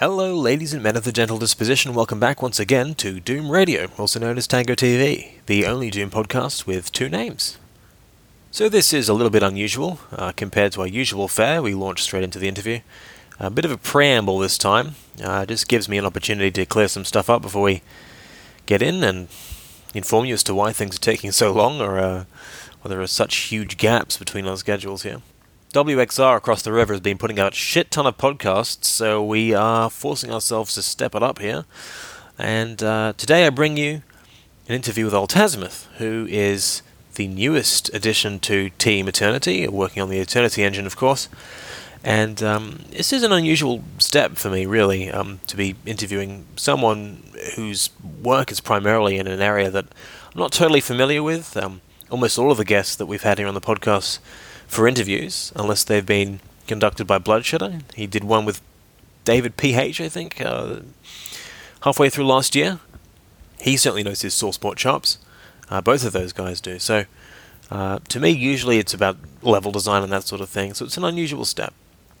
Hello, ladies and men of the gentle disposition. Welcome back once again to Doom Radio, also known as Tango TV, the only Doom podcast with two names. So, this is a little bit unusual uh, compared to our usual fare. We launch straight into the interview. A bit of a preamble this time. Uh, just gives me an opportunity to clear some stuff up before we get in and inform you as to why things are taking so long or uh, why there are such huge gaps between our schedules here. WXR across the river has been putting out shit ton of podcasts, so we are forcing ourselves to step it up here. And uh, today I bring you an interview with Altazimuth, who is the newest addition to Team Eternity, working on the Eternity engine, of course. And um, this is an unusual step for me, really, um, to be interviewing someone whose work is primarily in an area that I'm not totally familiar with. Um, almost all of the guests that we've had here on the podcast for interviews, unless they've been conducted by Bloodshedder. He did one with David PH, I think, uh, halfway through last year. He certainly knows his SourcePort chops. Uh, both of those guys do. So, uh, to me, usually it's about level design and that sort of thing. So it's an unusual step.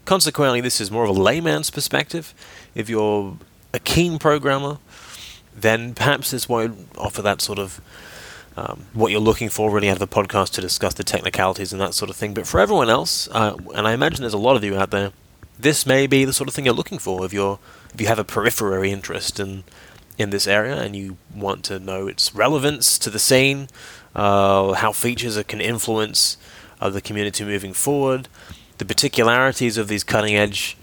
Consequently, this is more of a layman's perspective. If you're a keen programmer, then perhaps this won't offer that sort of um, what you're looking for really out of a podcast to discuss the technicalities and that sort of thing. But for everyone else, uh, and I imagine there's a lot of you out there, this may be the sort of thing you're looking for if you're if you have a periphery interest in in this area and you want to know its relevance to the scene, uh, how features can influence uh, the community moving forward, the particularities of these cutting edge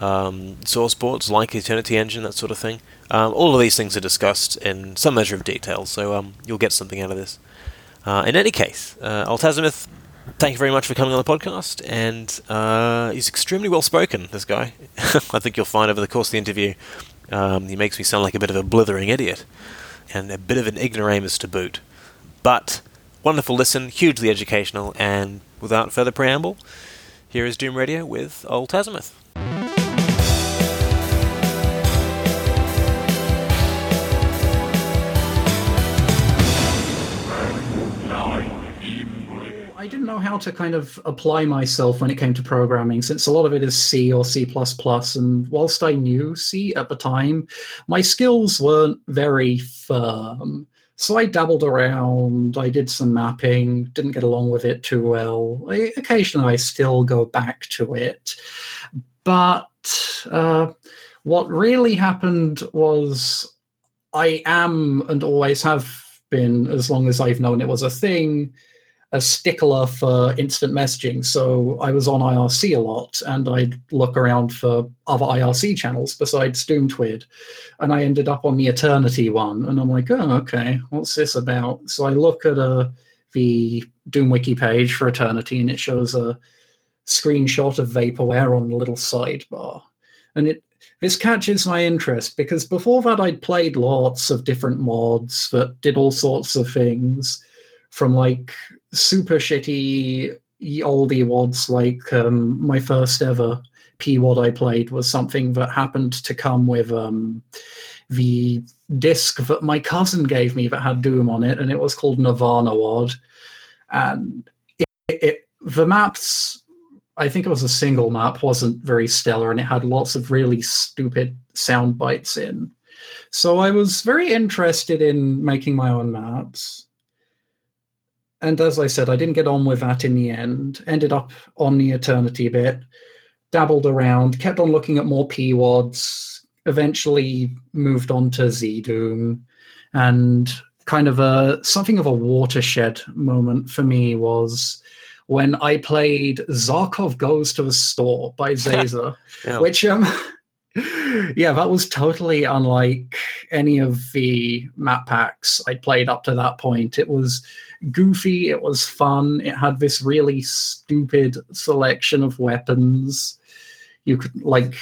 um, SourcePorts like Eternity Engine, that sort of thing. Um, all of these things are discussed in some measure of detail, so um, you'll get something out of this. Uh, in any case, uh, Altazimuth, thank you very much for coming on the podcast, and uh, he's extremely well spoken, this guy. I think you'll find over the course of the interview, um, he makes me sound like a bit of a blithering idiot, and a bit of an ignoramus to boot. But, wonderful listen, hugely educational, and without further preamble, here is Doom Radio with Altazimuth. Didn't know how to kind of apply myself when it came to programming, since a lot of it is C or C. And whilst I knew C at the time, my skills weren't very firm. So I dabbled around, I did some mapping, didn't get along with it too well. I, occasionally I still go back to it. But uh, what really happened was I am and always have been, as long as I've known it was a thing, a stickler for instant messaging. So I was on IRC a lot and I'd look around for other IRC channels besides Doomtwid. And I ended up on the Eternity one. And I'm like, oh, okay, what's this about? So I look at uh, the Doom Wiki page for Eternity and it shows a screenshot of Vaporware on the little sidebar. And it this catches my interest because before that I'd played lots of different mods that did all sorts of things from like super shitty oldie wads like um, my first ever P wad I played was something that happened to come with um, the disc that my cousin gave me that had Doom on it, and it was called Nirvana Wad. And it, it, the maps, I think it was a single map, wasn't very stellar, and it had lots of really stupid sound bites in. So I was very interested in making my own maps and as I said, I didn't get on with that in the end. Ended up on the Eternity bit, dabbled around, kept on looking at more PWADs, eventually moved on to Z Doom, and kind of a something of a watershed moment for me was when I played Zarkov Goes to the Store by Zaza, yeah. which um yeah, that was totally unlike any of the map packs I'd played up to that point. It was goofy, it was fun, it had this really stupid selection of weapons. You could, like,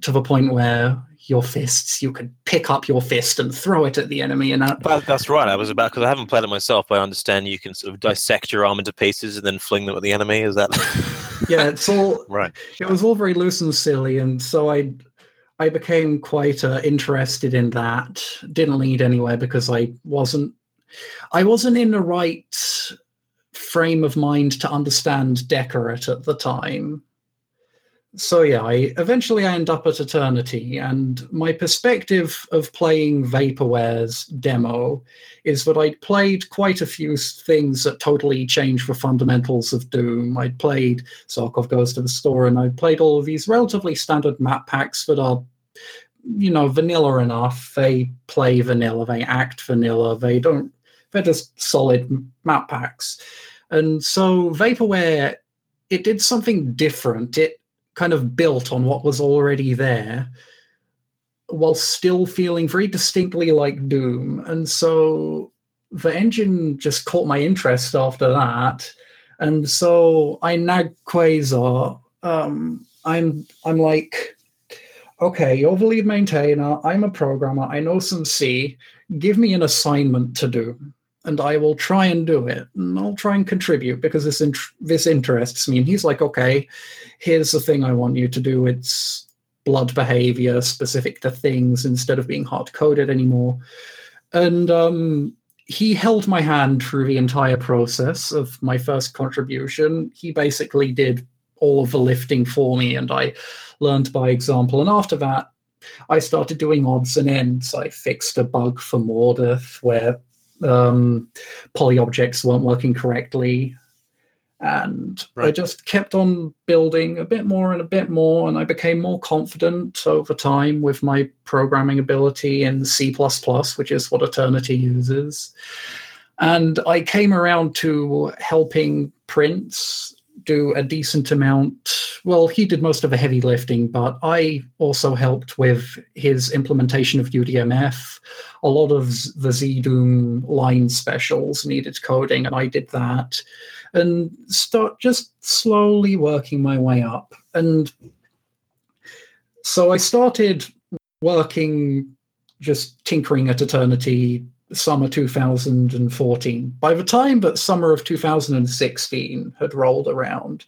to the point where your fists, you could pick up your fist and throw it at the enemy. And that, well, that's right. I was about, because I haven't played it myself, but I understand you can sort of dissect your arm into pieces and then fling them at the enemy. Is that. yeah, it's all. right. It was all very loose and silly. And so I I became quite uh, interested in that. Didn't lead anywhere because I wasn't I wasn't in the right frame of mind to understand Decorate at the time. So yeah, I eventually I end up at Eternity, and my perspective of playing Vaporware's demo is that I'd played quite a few things that totally changed the fundamentals of Doom. I'd played Zarkov Goes to the Store, and I'd played all of these relatively standard map packs that are, you know, vanilla enough. They play vanilla, they act vanilla, they don't, they're just solid map packs. And so Vaporware, it did something different. It kind of built on what was already there while still feeling very distinctly like Doom. And so the engine just caught my interest after that. And so I nagged Quasar. Um, I'm I'm like, okay, you're the lead maintainer. I'm a programmer. I know some C. Give me an assignment to do, and I will try and do it. And I'll try and contribute because this int- this interests me. And he's like, okay, here's the thing I want you to do. It's blood behavior specific to things instead of being hard coded anymore. And um, he held my hand through the entire process of my first contribution. He basically did all of the lifting for me, and I learned by example. And after that, I started doing odds and ends. I fixed a bug for Mordeth where um, poly objects weren't working correctly and right. I just kept on building a bit more and a bit more, and I became more confident over time with my programming ability in C, which is what Eternity uses. And I came around to helping printz do a decent amount. Well, he did most of the heavy lifting, but I also helped with his implementation of UDMF. A lot of the ZDoom line specials needed coding, and I did that and start just slowly working my way up. And so I started working, just tinkering at Eternity summer 2014. By the time that summer of 2016 had rolled around,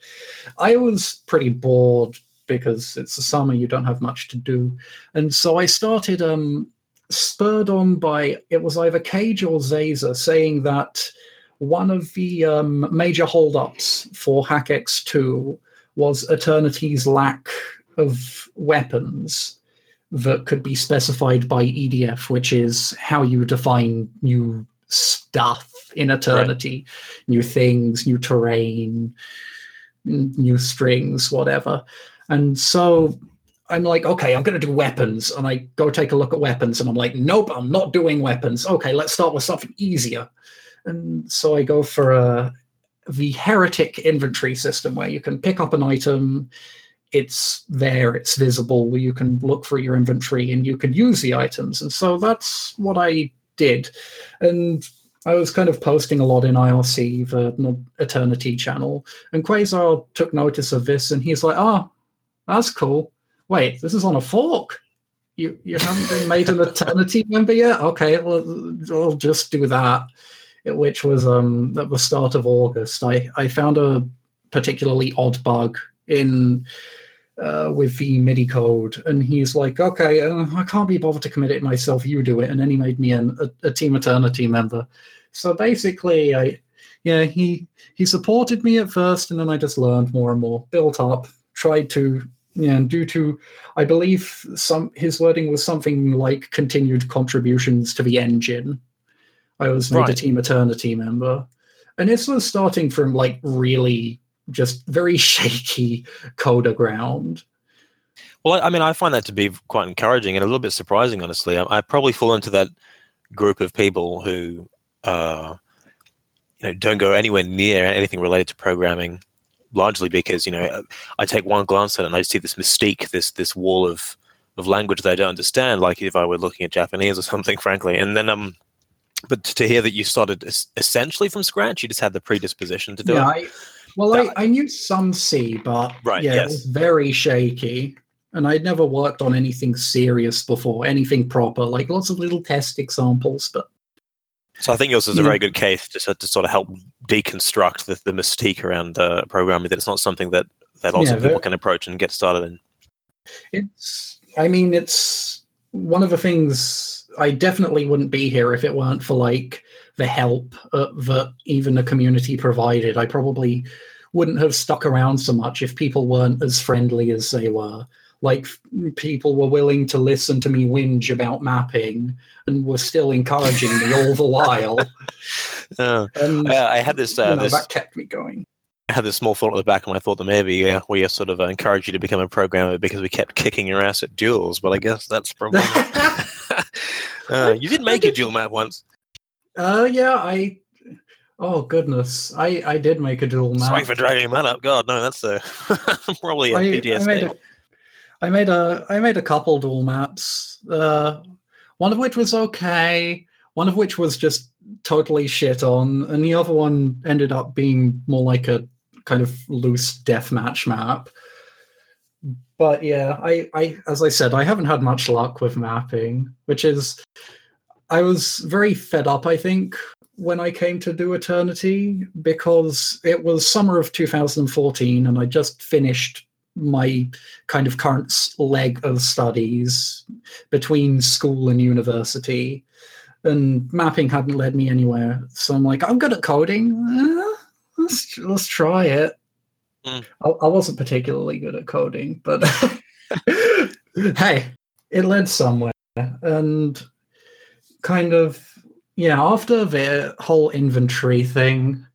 I was pretty bored because it's the summer, you don't have much to do. And so I started um, spurred on by it was either Cage or Zazer saying that one of the um, major holdups for HacX2 was Eternity's lack of weapons that could be specified by EDF, which is how you define new stuff in Eternity, right. new things, new terrain, new strings, whatever. And so I'm like, okay, I'm going to do weapons. And I go take a look at weapons and I'm like, nope, I'm not doing weapons. Okay, let's start with something easier and so I go for a the heretic inventory system where you can pick up an item, it's there, it's visible, you can look for your inventory and you can use the items. And so that's what I did. And I was kind of posting a lot in IRC, the Eternity channel, and Quasar took notice of this and he's like, oh, that's cool. Wait, this is on a fork. You you haven't been made an Eternity member yet? Okay, well, I'll just do that which was um, at the start of August. I, I found a particularly odd bug in uh, with the MIDI code, and he's like, "Okay, uh, I can't be bothered to commit it myself. You do it." And then he made me an, a, a Team Eternity member. So basically, I yeah he he supported me at first, and then I just learned more and more, built up, tried to yeah, and due to, I believe some his wording was something like continued contributions to the engine, I was made right. a Team Eternity member. And this was starting from like really just very shaky coda ground. Well, I mean, I find that to be quite encouraging and a little bit surprising, honestly. I, I probably fall into that group of people who, uh, you know, don't go anywhere near anything related to programming, largely because you know I take one glance at it and I see this mystique, this this wall of of language that I don't understand, like if I were looking at Japanese or something, frankly. And then um, but to hear that you started essentially from scratch, you just had the predisposition to do yeah, it. I, well, that, I, I knew some C, but right, yeah, yes. it was very shaky. And I'd never worked on anything serious before, anything proper, like lots of little test examples. But so I think yours is a very good case to, to sort of help deconstruct the, the mystique around uh, programming. That it's not something that that lots yeah, of people can approach and get started in. It's, I mean, it's one of the things I definitely wouldn't be here if it weren't for like the help uh, that even the community provided. I probably wouldn't have stuck around so much if people weren't as friendly as they were. Like people were willing to listen to me whinge about mapping and were still encouraging me all the while. Uh, And I had this, uh, you know, this that kept me going. I had this small thought at the back of my thought that maybe uh, we sort of uh, encouraged you to become a programmer because we kept kicking your ass at duels, but I guess that's probably. uh, you did make a duel map once. Uh, yeah, I. Oh goodness, I I did make a dual map. Sorry for dragging that up. God, no, that's uh, probably a I, I PTSD. made a, I made a I made a couple dual maps. Uh, one of which was okay. One of which was just totally shit on, and the other one ended up being more like a kind of loose deathmatch map. But yeah, I, I as I said, I haven't had much luck with mapping, which is I was very fed up, I think, when I came to do Eternity because it was summer of 2014 and I just finished my kind of current leg of studies between school and university and mapping hadn't led me anywhere. So i'm like i'm good at coding. Eh, let's, let's try it Mm. I, I wasn't particularly good at coding but hey it led somewhere and kind of yeah after the whole inventory thing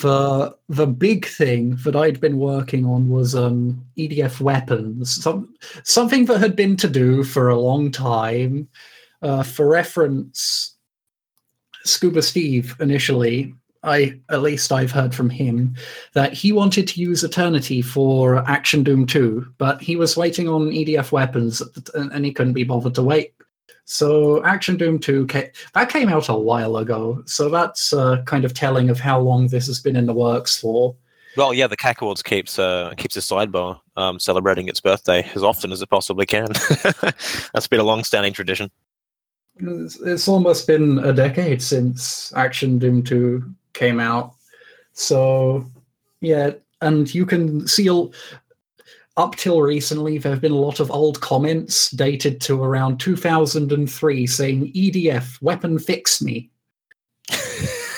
the the big thing that I'd been working on was um, EDF weapons, some, something that had been to do for a long time. Uh, for reference, Scuba Steve initially, I at least I've heard from him that he wanted to use Eternity for Action Doom 2, but he was waiting on EDF weapons and he couldn't be bothered to wait. So Action Doom 2 came, that came out a while ago. So that's uh, kind of telling of how long this has been in the works for. Well, yeah, the Cacowards keeps uh, keeps a sidebar um, celebrating its birthday as often as it possibly can. That's been a long-standing tradition. It's, it's almost been a decade since Action Doom 2 came out. So, yeah, and you can see up till recently, there have been a lot of old comments dated to around 2003 saying EDF, weapon fix me.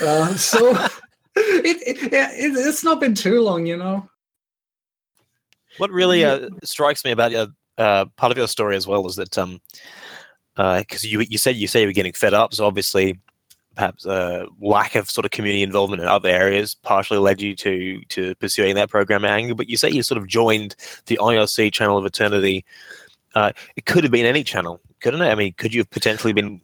uh, so, it, it, it, it's not been too long, you know. What really uh, strikes me about your uh, part of your story as well is that um, because you you said you say you were getting fed up, so obviously perhaps a lack of sort of community involvement in other areas partially led you to to pursuing that program angle. But you say you sort of joined the IRC channel of eternity. Uh, it could have been any channel, couldn't it? I mean, could you have potentially been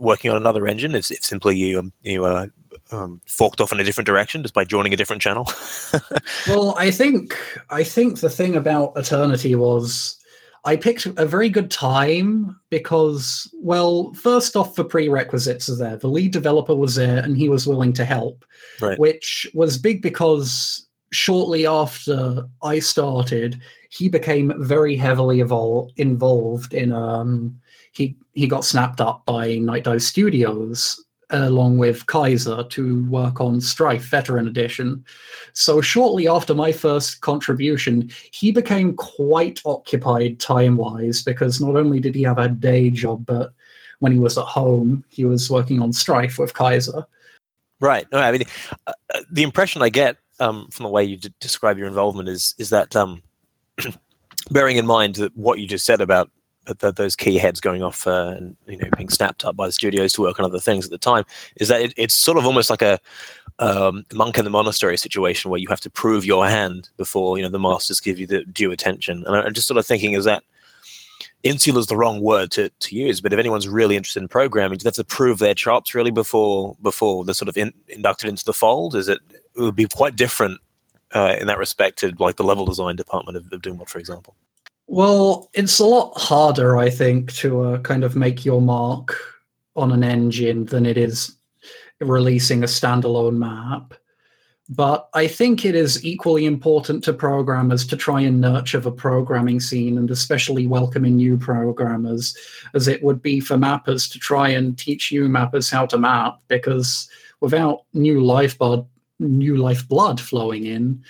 working on another engine? It's, it's simply you um, you uh, um, forked off in a different direction just by joining a different channel. well, I think I think the thing about Eternity was I picked a very good time because, well, first off, the prerequisites are there. The lead developer was there and he was willing to help, Right. which was big because shortly after I started, he became very heavily evol- involved in. Um, he he got snapped up by Nightdive Studios along with Kaiser to work on Strife Veteran Edition. So shortly after my first contribution, he became quite occupied time wise because not only did he have a day job, but when he was at home, he was working on Strife with Kaiser. Right. No, I mean, uh, uh, the impression I get um, from the way you d- describe your involvement is is that, um, bearing in mind that what you just said about th- th- those key heads going off uh, and you know being snapped up by the studios to work on other things at the time, is that it, it's sort of almost like a um, monk in the monastery situation where you have to prove your hand before you know the masters give you the due attention. And I'm just sort of thinking, is that insular is the wrong word to, to use, but if anyone's really interested in programming, do they have to prove their chops really before before they're sort of in, inducted into the fold? Is it it would be quite different uh, in that respect to like the level design department of, of Doomworld, for example? Well, it's a lot harder, I think, to uh, kind of make your mark on an engine than it is releasing a standalone map. But I think it is equally important to programmers to try and nurture the programming scene and especially welcoming new programmers as it would be for mappers to try and teach new mappers how to map because without new lifeblood new life blood flowing in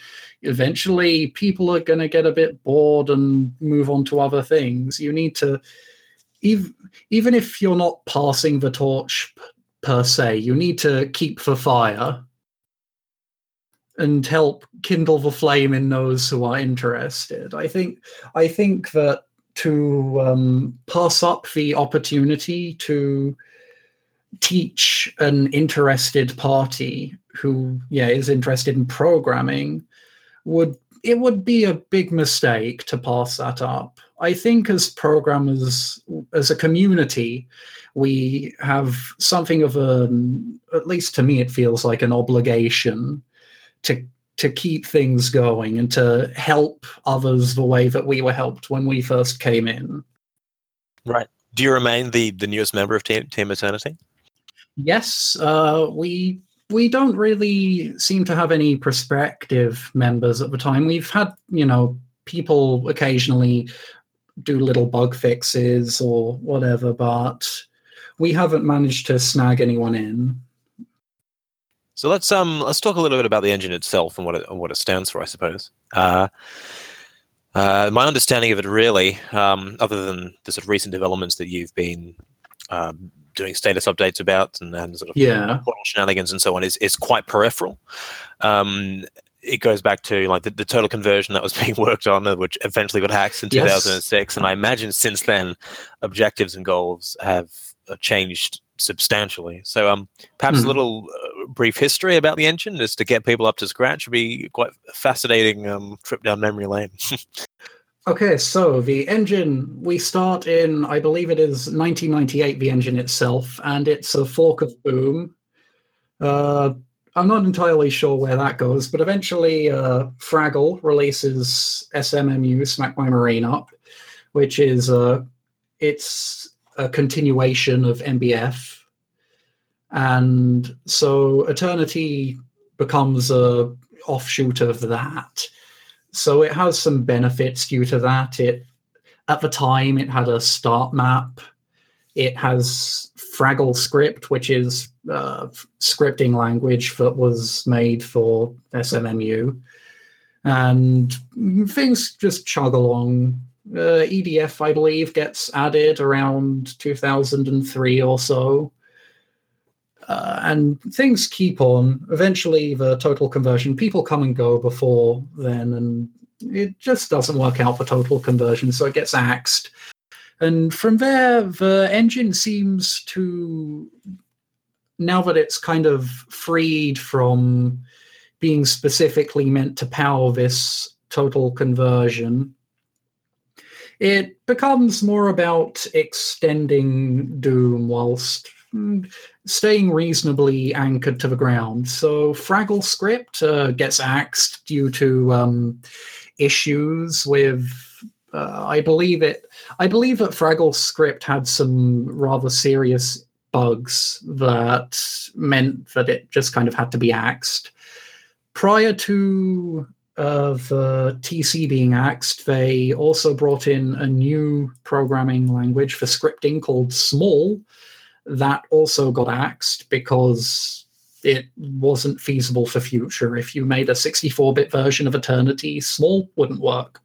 eventually people are going to get a bit bored and move on to other things you need to even even if you're not passing the torch per se you need to keep the fire and help kindle the flame in those who are interested. I think I think that to um, pass up the opportunity to teach an interested party who yeah is interested in programming would it would be a big mistake to pass that up. I think as programmers, as a community, we have something of a at least to me, it feels like an obligation to to keep things going and to help others the way that we were helped when we first came in. Right. Do you remain the the newest member of Team, Team Eternity? Yes, uh, we we don't really seem to have any prospective members at the time. We've had, you know, people occasionally do little bug fixes or whatever, but we haven't managed to snag anyone in. So let's um let's talk a little bit about the engine itself and what it what it stands for, I suppose. Uh, uh, my understanding of it, really, um, other than the sort of recent developments that you've been um, doing status updates about and, and sort of yeah. shenanigans and so on is, is quite peripheral. Um, it goes back to like the, the, total conversion that was being worked on, uh, which eventually got hacked in 2006. Yes. And I imagine since then, objectives and goals have uh, changed substantially. So, um, perhaps a hmm. little uh, brief history about the engine, just to get people up to scratch, would be quite fascinating um, trip down memory lane. Okay, so the engine, we start in, I believe it is 1998, the engine itself, and it's a fork of Boom. Uh, I'm not entirely sure where that goes, but eventually uh, Fraggle releases SMMU, Smack My Marine Up, which is uh, it's a continuation of MBF. And so Eternity becomes a offshoot of that so it has some benefits due to that. It at the time it had a start map. It has Fraggle script, which is uh, scripting language that was made for SMMU, and things just chug along. Uh, EDF, I believe, gets added around 2003 or so. Uh, and things keep on. Eventually, the total conversion, people come and go before then, and it just doesn't work out for total conversion, so it gets axed. And from there, the engine seems to, now that it's kind of freed from being specifically meant to power this total conversion, it becomes more about extending Doom whilst staying reasonably anchored to the ground. So Fraggle script uh, gets axed due to um, issues with. Uh, I believe it. I believe that Fraggle script had some rather serious bugs that meant that it just kind of had to be axed. Prior to uh, the TC being axed, they also brought in a new programming language for scripting called Small, that also got axed because it wasn't feasible for future. If you made a 64 bit version of Eternity, small wouldn't work.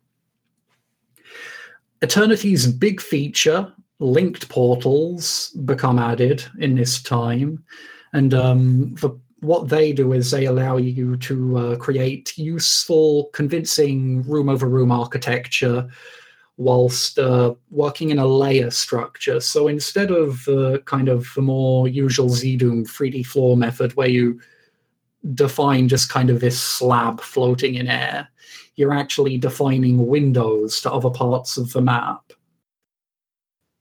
Eternity's big feature, linked portals, become added in this time. And um, what they do is they allow you to uh, create useful, convincing room over room architecture whilst uh, working in a layer structure. So instead of uh, kind of the more usual ZDoom 3D floor method where you define just kind of this slab floating in air, you're actually defining windows to other parts of the map.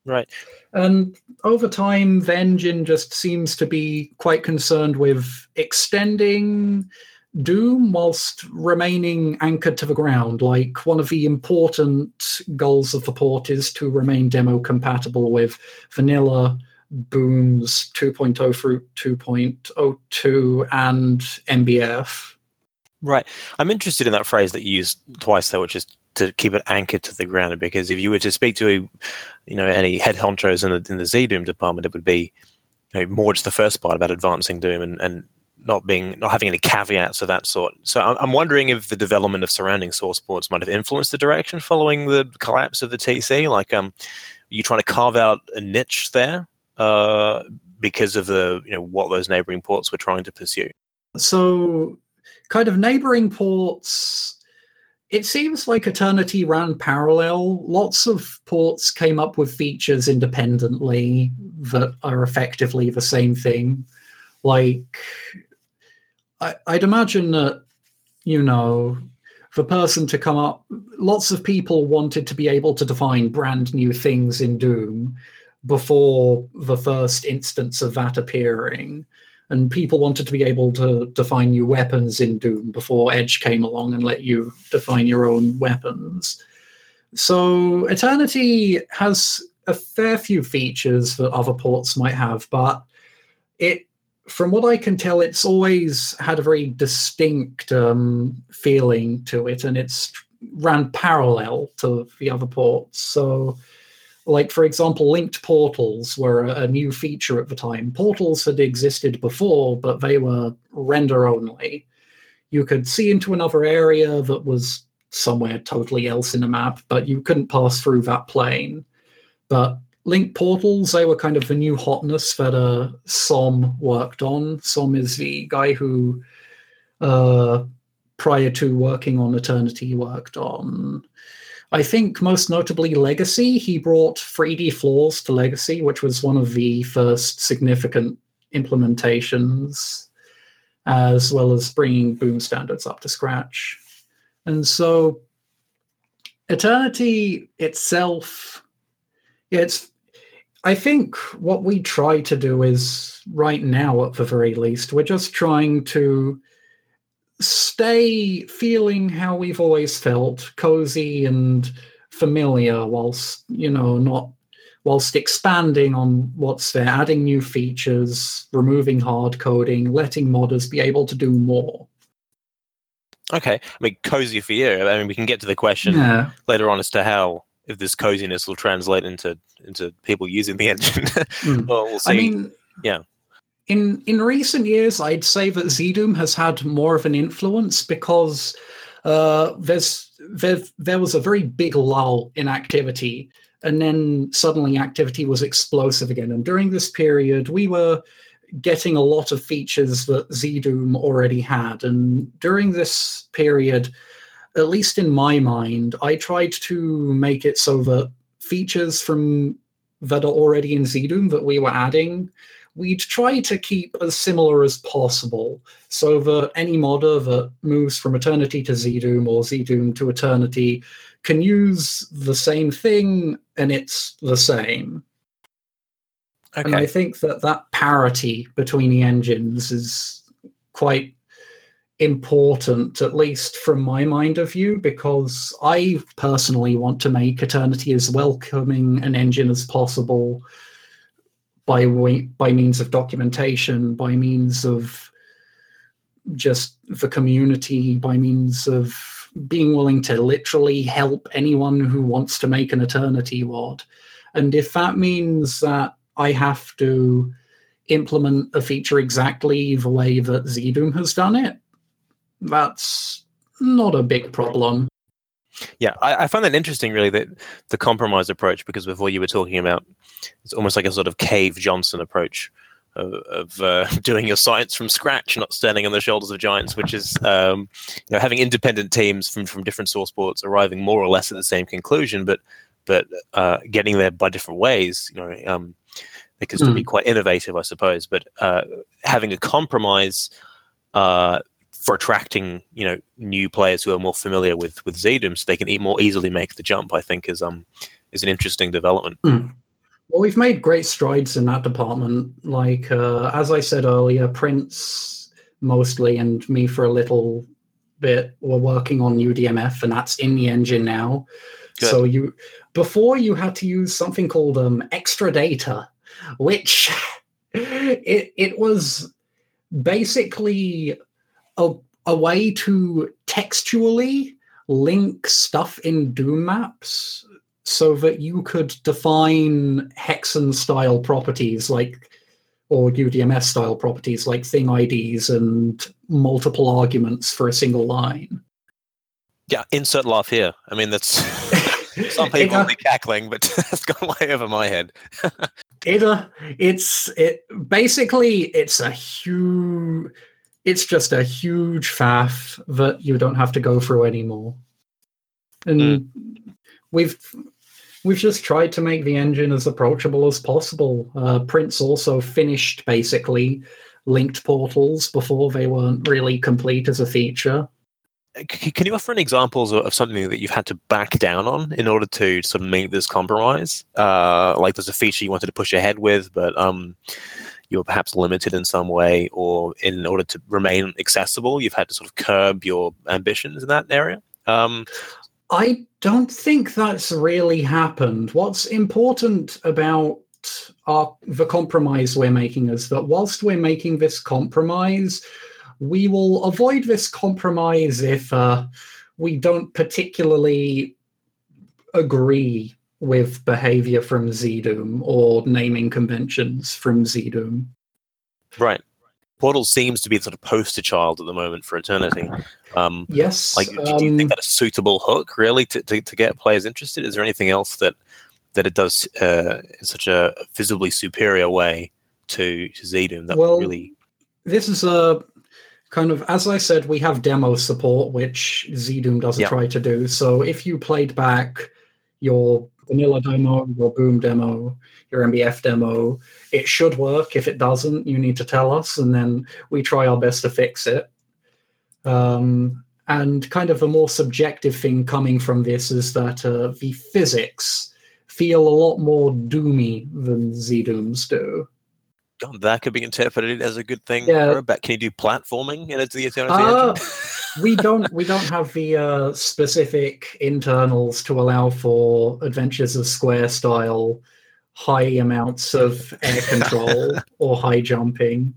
Right. And over time, the engine just seems to be quite concerned with extending Doom whilst remaining anchored to the ground. Like one of the important goals of the port is to remain demo compatible with vanilla, Booms 2.0 through 2.02, and MBF. Right. I'm interested in that phrase that you used twice there, which is to keep it anchored to the ground. Because if you were to speak to, you know, any head honchos in the in the Z Doom department, it would be you know, more just the first part about advancing Doom and, and not being not having any caveats of that sort. So I'm wondering if the development of surrounding source ports might have influenced the direction following the collapse of the TC. Like, um, you trying to carve out a niche there uh, because of the you know what those neighboring ports were trying to pursue? So kind of neighboring ports it seems like Eternity ran parallel. Lots of ports came up with features independently that are effectively the same thing. Like, I, would imagine that, you know, the person to come up, lots of people wanted to be able to define brand new things in Doom before the first instance of that appearing and people wanted to be able to define new weapons in Doom before Edge came along and let you define your own weapons. So Eternity has a fair few features that other ports might have, but it, from what I can tell, it's always had a very distinct um, feeling to it, and it's ran parallel to the other ports. So like for example linked portals were a, new feature at the time. Portals had existed before but they were render only. You could see into another area that was somewhere totally else in the map but you couldn't pass through that plane. But linked portals they were kind of the new hotness that uh, som worked on som is the guy who uh, prior to working on eternity worked on I think most notably Legacy. He brought 3D floors to Legacy, which was one of the first significant implementations, as well as bringing Boom standards up to scratch. And so Eternity itself, it's I think what we try to do is right now, at the very least, we're just trying to stay feeling how we've always felt, cozy and familiar, whilst you know not whilst expanding on what's there, adding new features, removing hard coding, letting modders be able to do more. Okay, I mean, cozy for you. I mean, we can get to the question yeah. later on as to how if this coziness will translate into into people using the engine. mm. well, we'll see. I mean, yeah in in recent years, I'd say that ZDoom has had more of an influence because uh, there's there there was a very big lull in activity, and then suddenly activity was explosive again. And during this period, we were getting a lot of features that ZDoom already had. And during this period, at least in my mind, I tried to make it so that features from that are already in ZDoom that we were adding we'd try to keep as similar as possible so that any modder that moves from Eternity to ZDoom or ZDoom to Eternity can use the same thing and it's the same. Okay. And I think that that parity between the engines is quite important, at least from my mind of view, because I personally want to make Eternity as welcoming an engine as possible by way, by means of documentation, by means of just the community, by means of being willing to literally help anyone who wants to make an eternity wad. And if that means that I have to implement a feature exactly the way that ZDoom has done it, that's not a big problem. Yeah, I, I, find that interesting, really, that the compromise approach, because before you were talking about it's almost like a sort of Cave Johnson approach of, of uh, doing your science from scratch, not standing on the shoulders of giants, which is um, you know having independent teams from from different source ports arriving more or less at the same conclusion, but but uh, getting there by different ways. You know, um, they can mm. be quite innovative, I suppose, but uh, having a compromise uh, for attracting you know new players who are more familiar with with ZDoom, so they can eat more easily make the jump. I think is um is an interesting development. Mm. Well, we've made great strides in that department. Like uh, as I said earlier, printz mostly and me for a little bit were working on UDMF, and that's in the engine now. Good. So you before you had to use something called um, extra data, which it it was basically a, a way to textually link stuff in Doom maps so that you could define hexen style properties like or UDMF style properties like thing IDs and multiple arguments for a single line. Yeah, insert laugh here. I mean, that's some people will be cackling, but that's gone way over my head. it uh, it's it basically it's a huge it's just a huge faff that you don't have to go through anymore. And mm. we've we've just tried to make the engine as approachable as possible. Uh, printz also finished basically linked portals before they weren't really complete as a feature. Can you offer any examples of something that you've had to back down on in order to sort of make this compromise? Uh, like there's a feature you wanted to push ahead with, but um, you're perhaps limited in some way, or in order to remain accessible, you've had to sort of curb your ambitions in that area. Um, I don't think that's really happened. What's important about our, the compromise we're making is that whilst we're making this compromise, we will avoid this compromise if uh, we don't particularly agree with behavior from ZDoom or naming conventions from ZDoom. Right. Portal seems to be sort of poster child at the moment for Eternity. Um, yes. Like, do you think um, that a suitable hook really to, to, to, get players interested? Is there anything else that that it does uh, in such a visibly superior way to, to ZDoom that well, really? This is a kind of, as I said, we have demo support, which ZDoom doesn't yep. try to do. So if you played back your vanilla demo, your boom demo, your MBF demo. It should work. If it doesn't, you need to tell us, and then we try our best to fix it. Um, and kind of a more subjective thing coming from this is that uh, the physics feel a lot more doomy than ZDooms do. God, that could be interpreted as a good thing. Yeah. But can you do platforming in the Eternity uh, we don't we don't have the uh, specific internals to allow for Adventures of Square style high amounts of air control or high jumping.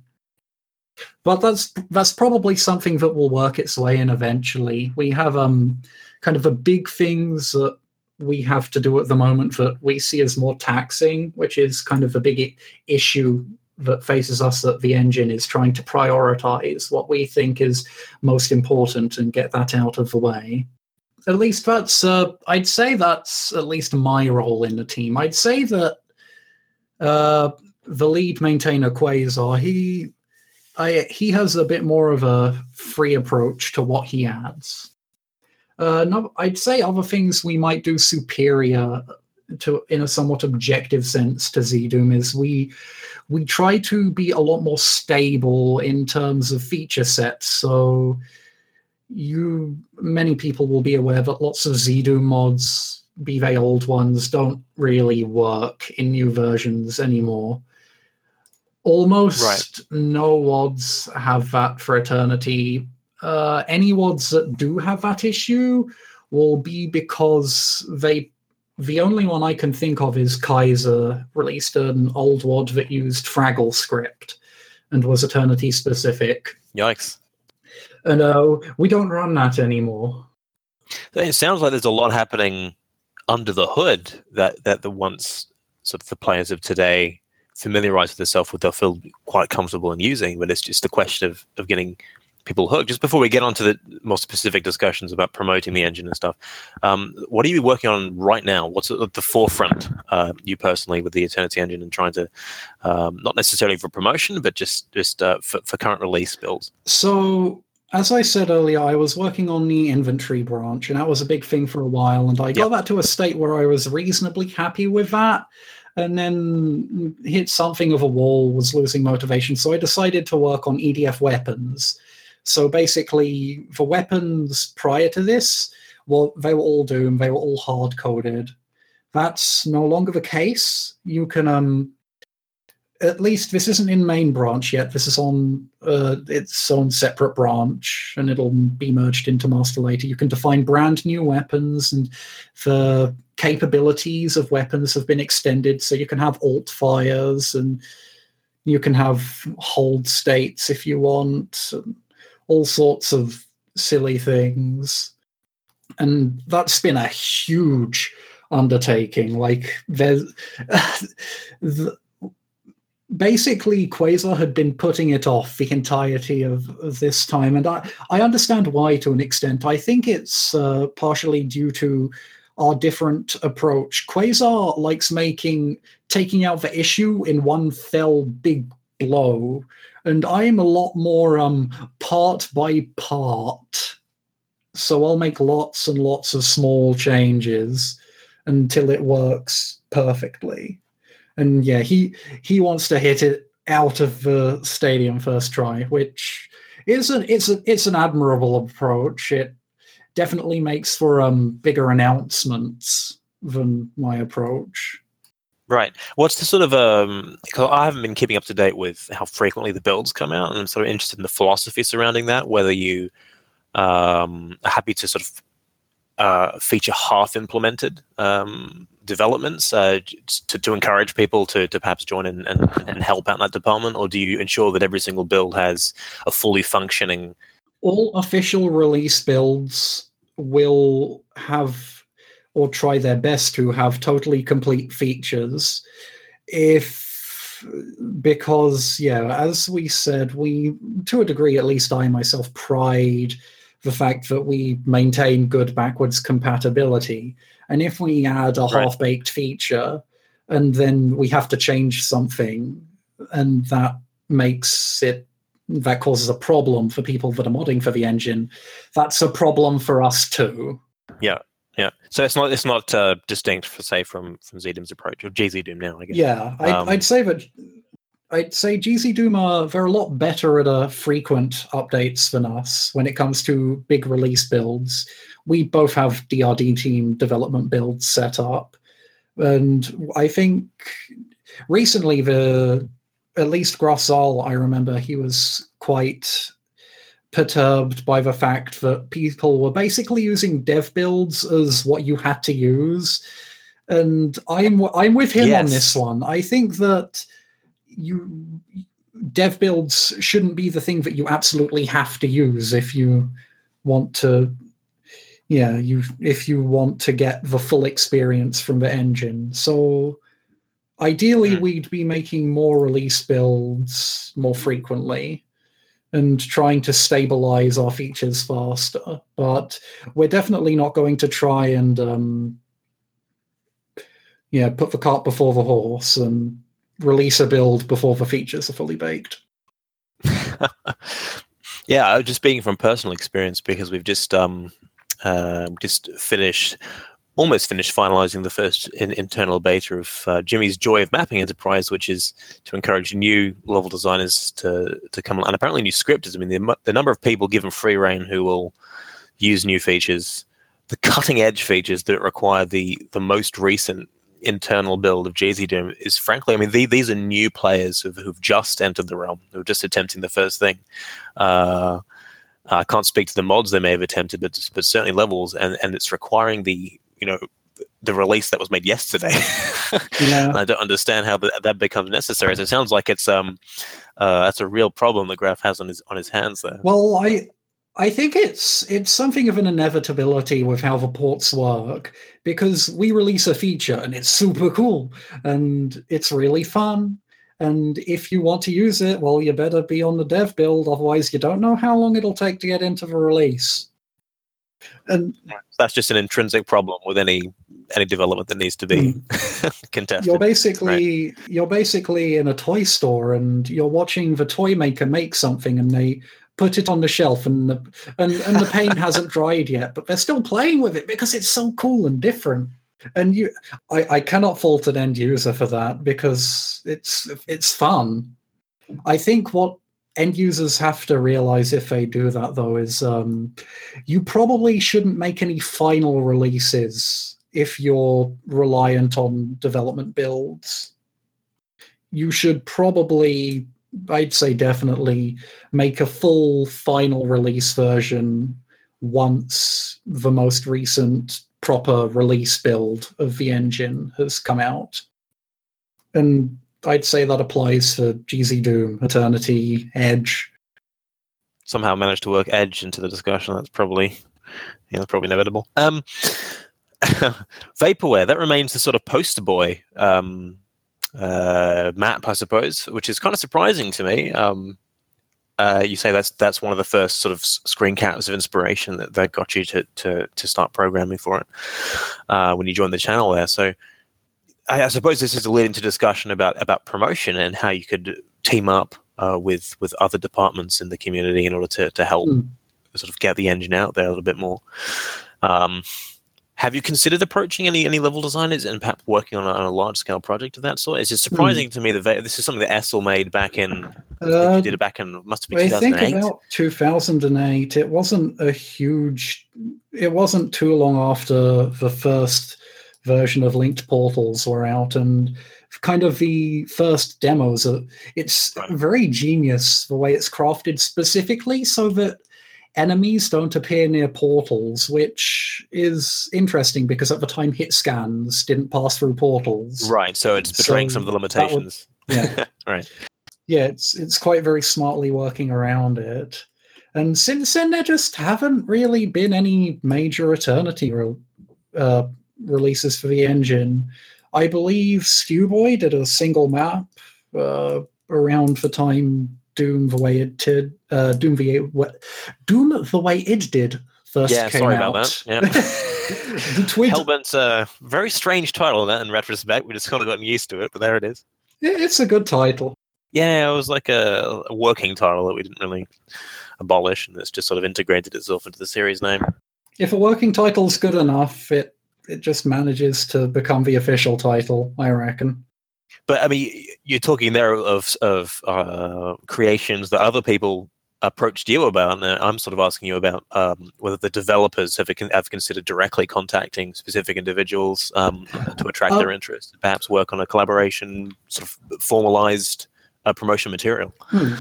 But that's that's probably something that will work its way in eventually. We have um kind of the big things that we have to do at the moment that we see as more taxing, which is kind of a big issue that faces us that the engine is trying to prioritize what we think is most important and get that out of the way. At least that's, uh, I'd say that's at least my role in the team. I'd say that uh, the lead maintainer Quasar, he, I, he has a bit more of a free approach to what he adds. Uh, no, I'd say other things we might do superior to, in a somewhat objective sense, to ZDoom is we we try to be a lot more stable in terms of feature sets. So you many people will be aware that lots of ZDoom mods, be they old ones, don't really work in new versions anymore. Almost right. no WADs have that for Eternity. Uh, any WADs that do have that issue will be because they the only one I can think of is Kaiser released an old WAD that used Fraggle script and was Eternity specific. Yikes. And uh, we don't run that anymore. It sounds like there's a lot happening under the hood that, that the once sort of the players of today familiarize with themselves with, they'll feel quite comfortable in using, but it's just a question of, of getting people hooked. Just before we get on to the more specific discussions about promoting the engine and stuff, um, what are you working on right now? What's at the forefront, uh, you personally, with the Eternity engine and trying to, um, not necessarily for promotion, but just just uh, for, for current release builds? So. As I said earlier, I was working on the inventory branch, and that was a big thing for a while. And I got yep. that to a state where I was reasonably happy with that and then hit something of a wall, was losing motivation. So I decided to work on EDF weapons. So basically, the weapons prior to this, well, they were all Doom. They were all hard coded. That's no longer the case. You can, um, at least this isn't in main branch yet. This is on uh, its own separate branch, and it'll be merged into master later. You can define brand new weapons, and the capabilities of weapons have been extended. So you can have alt fires, and you can have hold states if you want all sorts of silly things. And that's been a huge undertaking. Like, there's. the, basically Quasar had been putting it off the entirety of, of, this time, and I, I understand why to an extent. I think it's uh, partially due to our different approach. Quasar likes making taking out the issue in one fell big blow. And I'm a lot more um part by part. So I'll make lots and lots of small changes until it works perfectly. And yeah, he he wants to hit it out of the stadium first try, which is an it's a, it's an admirable approach. It definitely makes for um bigger announcements than my approach. Right. What's the sort of um? I haven't been keeping up to date with how frequently the builds come out, and I'm sort of interested in the philosophy surrounding that. Whether you um, are happy to sort of uh, feature half implemented um, developments uh, to, to encourage people to, to perhaps join in and, and help out in that department, or do you ensure that every single build has a fully functioning? All official release builds will have or try their best to have totally complete features. If because yeah as we said we to a degree at least i myself pride the fact that we maintain good backwards compatibility. And if we add a right. half-baked feature and then we have to change something and that makes it that causes a problem for people that are modding for the engine that's a problem for us too. Yeah yeah, so it's not it's not uh, distinct, for say, from from ZDoom's approach or GZDoom now. I guess. Yeah, I'd, um, I'd say that I'd say GZDoom are they're a lot better at uh, frequent updates than us when it comes to big release builds. We both have DRD team development builds set up, and I think recently the at least Graf Zahl, I remember he was quite perturbed by the fact that people were basically using dev builds as what you had to use. And I'm I'm with him yes. on this one. I think that you dev builds shouldn't be the thing that you absolutely have to use if you want to yeah you if you want to get the full experience from the engine so ideally mm. we'd be making more release builds more frequently and trying to stabilize our features faster. But we're definitely not going to try and um, yeah put the cart before the horse and release a build before the features are fully baked. yeah, just speaking from personal experience because we've just um, uh, just finished almost finished finalizing the first in, internal beta of uh, Jimmy's Joy of Mapping Enterprise, which is to encourage new level designers to to come and apparently new scripters. I mean, the, the number of people given free reign who will use new features, the cutting edge features that require the the most recent internal build of GZDoom is frankly, I mean, the, these are new players who've, who've just entered the realm, who are just attempting the first thing. Uh, I can't speak to the mods they may have attempted, but but certainly levels, and, and it's requiring the you know the release that was made yesterday. yeah. I don't understand how that, that becomes necessary. So it sounds like it's um uh, that's a real problem that Graf has on his on his hands there. Well, I I think it's it's something of an inevitability with how the ports work because we release a feature and it's super cool and it's really fun. And if you want to use it, well, you better be on the dev build, otherwise you don't know how long it'll take to get into the release and that's just an intrinsic problem with any any development that needs to be mm. contested. You're basically right? you're basically in a toy store and you're watching the toy maker make something and they put it on the shelf and the and, and the paint hasn't dried yet, but they're still playing with it because it's so cool and different. And you I, I cannot fault an end user for that because it's it's fun. I think what end users have to realize if they do that though is um, you probably shouldn't make any final releases if you're reliant on development builds. You should probably i'd say definitely make a full final release version once the most recent proper release build of the engine has come out. And I'd say that applies for GZDoom, Eternity, Edge. Somehow managed to work Edge into the discussion. That's probably, yeah, probably inevitable. Um, Vaporware that remains the sort of poster boy um, uh, map, I suppose, which is kind of surprising to me. Um, uh, you say that's that's one of the first sort of screen caps of inspiration that, that got you to, to to start programming for it uh, when you joined the channel there. So I, I suppose this is a lead into discussion about about promotion and how you could team up uh, with with other departments in the community in order to to help Mm. sort of get the engine out there a little bit more. Um, have you considered approaching any any level designers and perhaps working on a, on a large scale project of that sort? It's just surprising to me that they- this is something that Essel made back in. Uh, did it back in must have been I think 2008. about 2008. It wasn't a huge. It wasn't too long after the first version of linked portals were out, and kind of the first demos. Of, it's Right. very genius the way it's crafted specifically so that enemies don't appear near portals, which is interesting because at the time hit scans didn't pass through portals. Right, so it's betraying So some of the that would- limitations. Yeah. right. yeah, it's it's quite very smartly working around it. And since then, there just haven't really been any major Eternity re- uh, releases for the engine. I believe Stewboy did a single map uh, around the time Doom the Way id Did. Uh, Doom the what Doom the Way id Did first Yeah, came sorry out. about that. Yeah. the Hellbent's a very strange title that in retrospect. We just kind of gotten used to it, but there it is. it's a good title. Yeah, it was like a, a working title that we didn't really abolish, and it's just sort of integrated itself into the series name. if a working title's good enough, it it just manages to become the official title, I reckon. But I mean, you're talking there of of uh, creations that other people approached you about, and I'm sort of asking you about um, whether the developers have have considered directly contacting specific individuals um, to attract their interest, perhaps work on a collaboration, sort of formalized uh, promotion material. Hmm.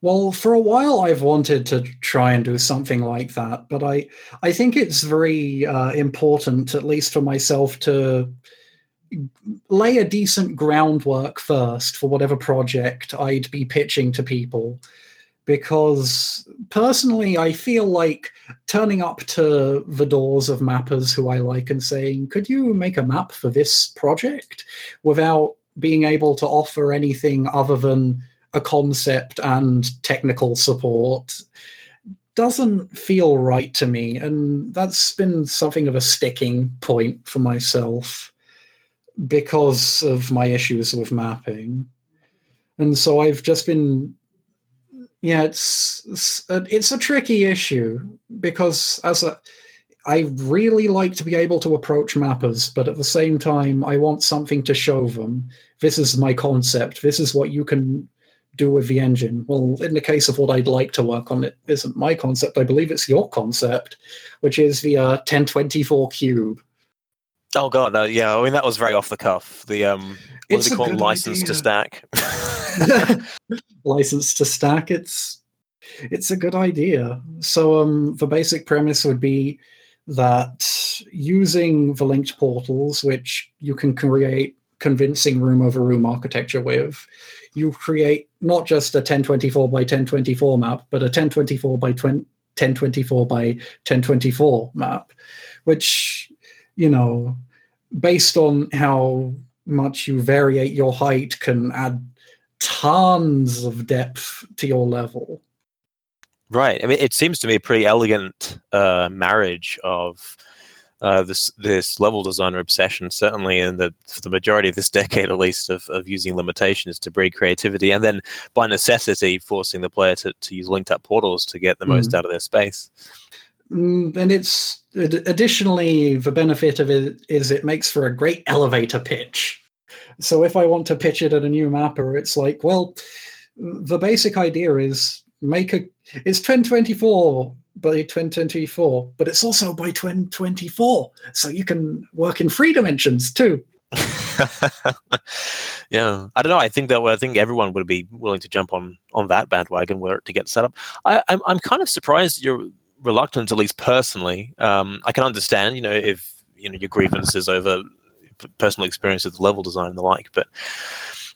Well, for a while, I've wanted to try and do something like that, but I I think it's very uh, important, at least for myself, to lay a decent groundwork first for whatever project I'd be pitching to people. Because personally, I feel like turning up to the doors of mappers who I like and saying, Could you make a map for this project? without being able to offer anything other than a concept and technical support doesn't feel right to me. And that's been something of a sticking point for myself because of my issues with mapping. And so I've just been yeah, it's it's a, it's a tricky issue because as a I really like to be able to approach mappers, but at the same time, I want something to show them. This is my concept. This is what you can do with the engine. Well, in the case of what I'd like to work on, it isn't my concept. I believe it's your concept, which is the uh, 1024 cube. Oh god, no, yeah. I mean, that was very off the cuff. The um, what It's do they call license to stack? License to stack. It's it's a good idea. So um, the basic premise would be that using the linked portals, which you can create convincing room over room architecture with, you create not just a 1024 by 1024 map, but a 1024 by 20, 1024 by 1024 map, which, you know, based on how much you variate your height, can add tons of depth to your level. Right. I mean, it seems to me a pretty elegant uh, marriage of uh, this this level designer obsession, certainly in the for the majority of this decade, at least, of, of using limitations to breed creativity, and then by necessity forcing the player to, to use linked up portals to get the most out of their space. Mm, and it's additionally the benefit of it is it makes for a great elevator pitch. So if I want to pitch it at a new mapper, it's like, well, the basic idea is make a it's 2024 by 2024, but it's also by 2024, so you can work in three dimensions too. yeah, I don't know. I think that I think everyone would be willing to jump on on that bandwagon where to get set up. I, I'm I'm kind of surprised you're reluctant, at least personally. Um, I can understand, you know, if you know your grievances over personal experience with level design and the like, but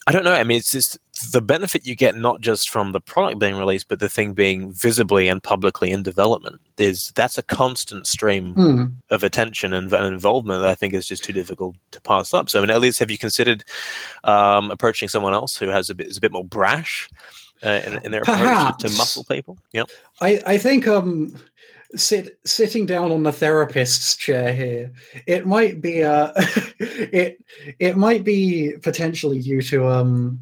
I don't know. I mean, it's just the benefit you get not just from the product being released, but the thing being visibly and publicly in development. Is that's a constant stream Hmm. of attention and, and involvement that I think is just too difficult to pass up. So, I mean, at least have you considered um, approaching someone else who has a bit is a bit more brash uh, in, in their approach to muscle people? Yeah. I, I think um sit sitting down on the therapist's chair here, it might be uh it it might be potentially due to um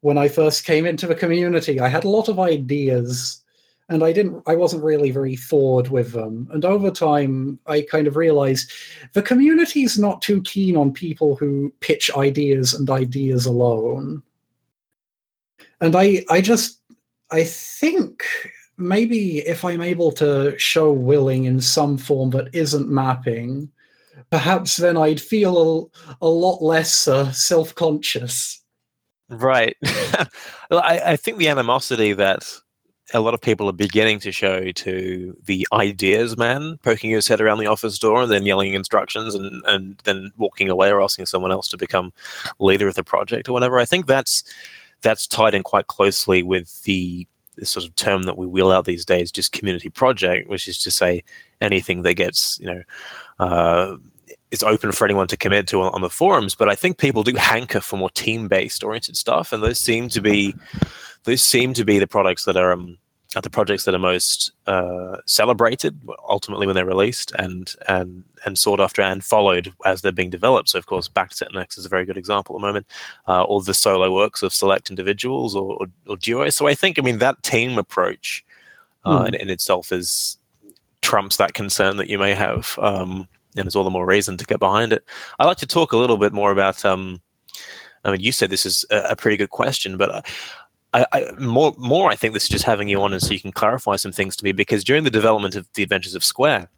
when I first came into the community. I had a lot of ideas and I didn't I wasn't really very forward with them. And over time I kind of realized the community's not too keen on people who pitch ideas and ideas alone. And I I just I think maybe if I'm able to show willing in some form that isn't mapping, perhaps then I'd feel a, a lot less uh, self conscious. Right. well, I, I think the animosity that a lot of people are beginning to show to the ideas man poking his head around the office door and then yelling instructions and, and then walking away or asking someone else to become leader of the project or whatever. I think that's that's tied in quite closely with the sort of term that we wheel out these days, just community project, which is to say anything that gets you know uh, is open for anyone to commit to on, on, the forums. But I think people do hanker for more team based oriented stuff, and those seem to be those seem to be the products that are um, are the projects that are most uh, celebrated ultimately when they're released and and and sought after and followed as they're being developed. So of course, Back2 Next is a very good example at the moment, uh, or the solo works of select individuals or, or, or duos. So I think I mean that team approach uh, mm. in, in, itself is trumps that concern that you may have, um, and is all the more reason to get behind it. I'd like to talk a little bit more about. Um, I mean, you said this is a, a pretty good question, but I, I, more, more, I think this is just having you on, and so you can clarify some things to me. Because during the development of the Adventures of Square,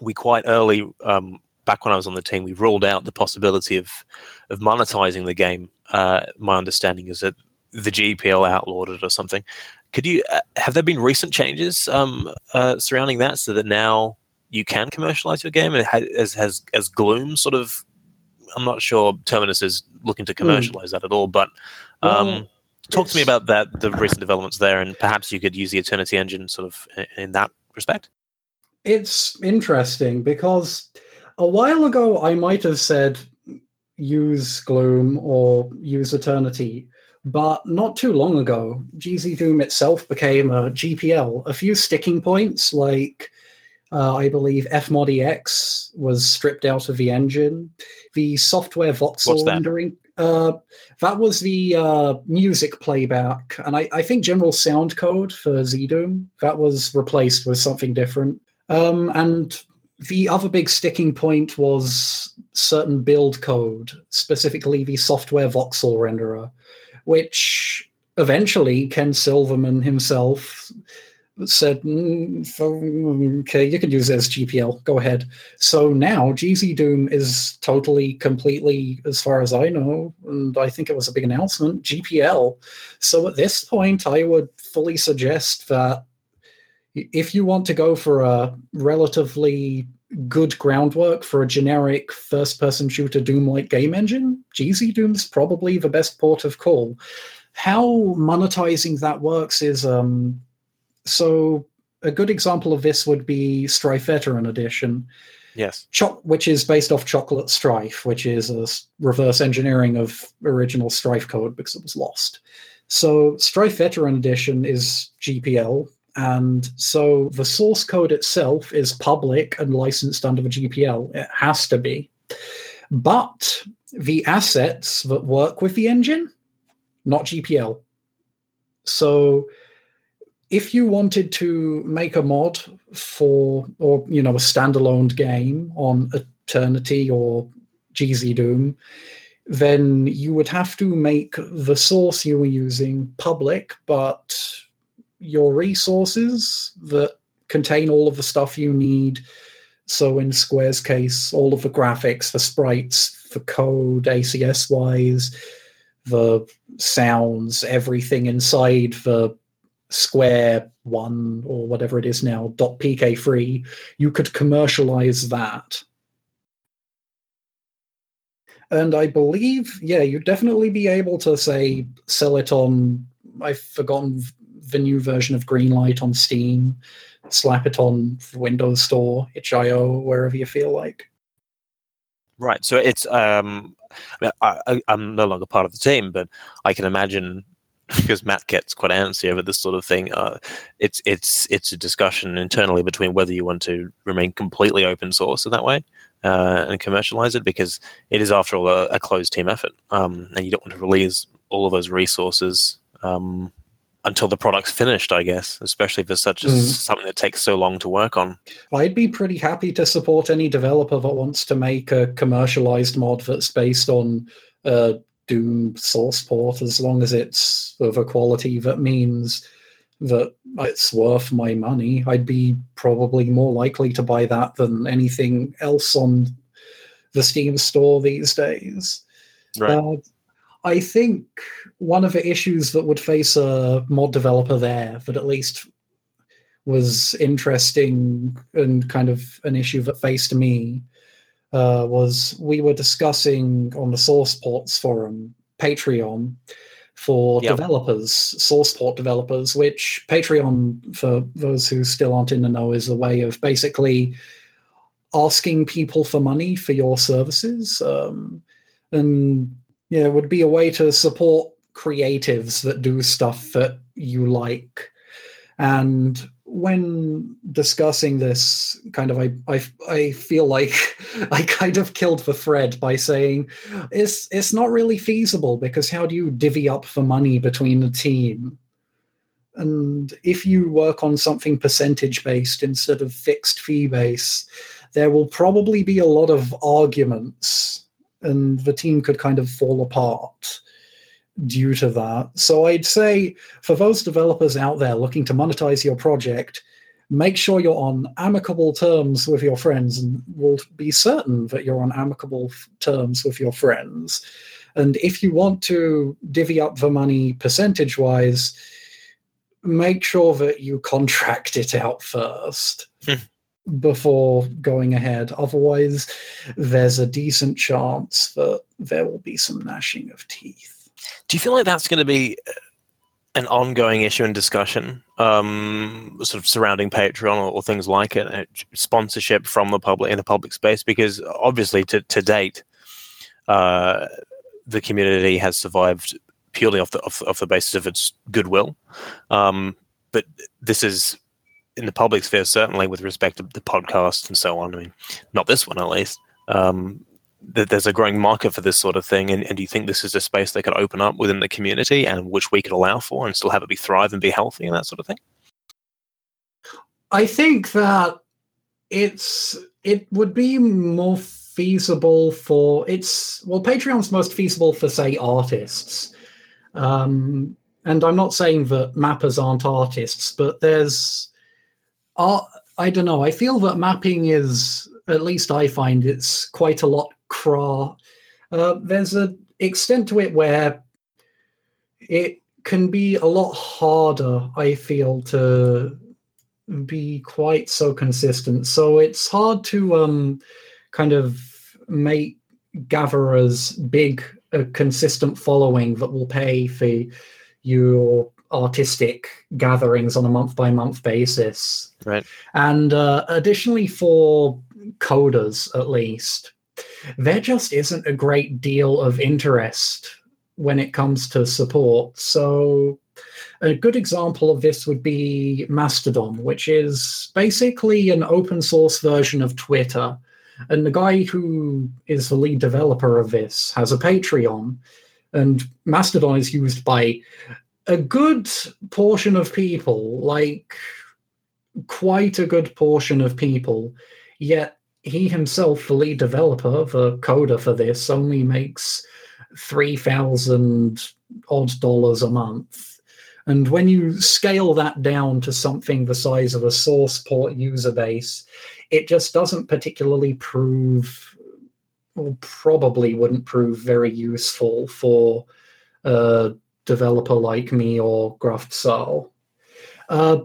we quite early, um, back when I was on the team, we ruled out the possibility of of monetizing the game. Uh, my understanding is that the GPL outlawed it or something. Could you uh, have there been recent changes um, uh, surrounding that, so that now you can commercialize your game, and has has has Gloom sort of? I'm not sure Terminus is looking to hmm. commercialize mm. that at all, but. Um, talk to me about that, the recent developments there, and perhaps you could use the Eternity engine sort of in that respect. It's interesting because a while ago I might have said use Gloom or use Eternity, but not too long ago, GZ Doom itself became a GPL. A few sticking points, like uh, I believe FModEx was stripped out of the engine. The software voxel rendering. Uh, that was the uh, music playback, and I, I, think general sound code for ZDoom that was replaced with something different. Um, and the other big sticking point was certain build code, specifically the software voxel renderer, which eventually Ken Silverman himself said, mm, okay, you can use it as GPL. Go ahead. So now GZ Doom is totally, completely, as far as I know, and I think it was a big announcement, GPL. So at this point, I would fully suggest that if you want to go for a relatively good groundwork for a generic first-person shooter Doom-like game engine, GZ Doom's probably the best port of call. How monetizing that works is um, so a good example of this would be Strife Veteran Edition. Yes. Cho- which is based off Chocolate Strife, which is a reverse engineering of original Strife code because it was lost. So Strife Veteran Edition is GPL, and so the source code itself is public and licensed under the GPL. It has to be. But the assets that work with the engine, not GPL. So if you wanted to make a mod for or you know a standalone game on eternity or gz doom then you would have to make the source you were using public but your resources that contain all of the stuff you need so in square's case all of the graphics the sprites the code acs wise the sounds everything inside the Square One or whatever it is now, dot .pk3, you could commercialize that. And I believe, yeah, you'd definitely be able to say sell it on. I've forgotten the new version of Greenlight on Steam, slap it on Windows Store, itch.io, wherever you feel like. Right. So it's um, I, am no longer part of the team, but I can imagine because Matt gets quite antsy over this sort of thing. Uh, it's it's it's a discussion internally between whether you want to remain completely open source in that way uh, and commercialize it because it is after all a, a closed team effort, um, and you don't want to release all of those resources um, until the product's finished. I guess, especially if it's such mm. something that takes so long to work on. I'd be pretty happy to support any developer that wants to make a commercialized mod that's based on uh, Doom source port, as long as it's of a quality that means that it's worth my money. I'd be probably more likely to buy that than anything else on the Steam store these days. Right. Uh, I think one of the issues that would face a mod developer there that at least was interesting and kind of an issue that faced me uh, was we were discussing on the source ports forum patreon for yep. developers source port developers which patreon for those who still aren't in the know is a way of basically asking people for money for your services um, and yeah, it would be a way to support creatives that do stuff that you like. And when discussing this, kind of, I, I, I feel like I kind of killed the thread by saying it's it's not really feasible because how do you divvy up the money between the team? And if you work on something percentage based instead of fixed fee base, there will probably be a lot of arguments and the team could kind of fall apart due to that. So I'd say for those developers out there looking to monetize your project, make sure you're on amicable terms with your friends and will be certain that you're on amicable terms with your friends. And if you want to divvy up the money percentage wise, make sure that you contract it out first. Hmm before going ahead. Otherwise, there's a decent chance that there will be some gnashing of teeth. Do you feel like that's going to be uh, an ongoing issue and discussion, um, sort of surrounding Patreon or, or, things like it, sponsorship from the public in the public space? Because obviously, to to date, uh, the community has survived purely off the off, off the basis of its goodwill. Um, but this is in the public sphere, certainly with respect to the podcast and so on. I mean, not this one at least. Um, that there's a growing market for this sort of thing, and, and do you think this is a space they could open up within the community and which we could allow for and still have it be thrive and be healthy and that sort of thing? I think that it's it would be more feasible for it's well Patreon's most feasible for say artists. Um, and I'm not saying that mappers aren't artists, but there's uh, I don't know. I feel that mapping is, at least I find it's quite a lot cra. Uh, there's an extent to it where it can be a lot harder, I feel, to be quite so consistent. So it's hard to um, kind of make gatherers big, a consistent following that will pay for your artistic gatherings on a month by month basis. Right. And uh, additionally, for coders at least, there just isn't a great deal of interest when it comes to support. So, a good example of this would be Mastodon, which is basically an open source version of Twitter. And the guy who is the lead developer of this has a Patreon. And Mastodon is used by a good portion of people, like quite a good portion of people, yet he himself, the lead developer, the coder for this, only makes 3,000 odd dollars a month. And when you scale that down to something the size of a source port user base, it just doesn't particularly prove, or probably wouldn't prove very useful for a developer like me or Graf Zahl. Uh,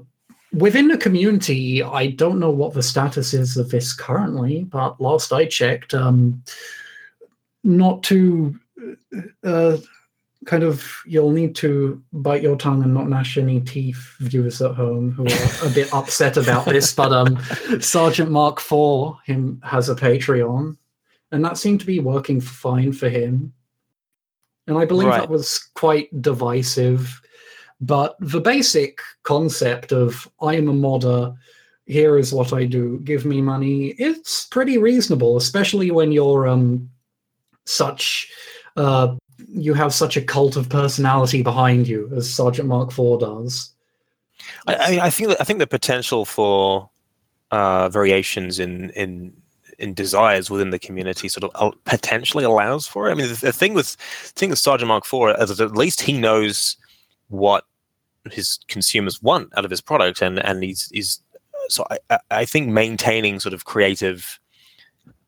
within the community, I don't know what the status is of this currently, but last I checked, um, not to uh, kind of you'll need to bite your tongue and not gnash any teeth, viewers at home who are a bit upset about this. But um, Sergeant Mark IV him has a Patreon, and that seemed to be working fine for him. And I believe right. that was quite divisive. But the basic concept of I'm a modder, here is what I do, give me money, it's pretty reasonable, especially when you're um, such uh, you have such a cult of personality behind you as Sergeant Mark IV does. I, I, I think that, I think the potential for uh, variations in in in desires within the community sort of potentially allows for it. I mean, the, the thing with the thing with Sergeant Mark IV is at least he knows what his consumers want out of his product, and and he's he's so I, I think maintaining sort of creative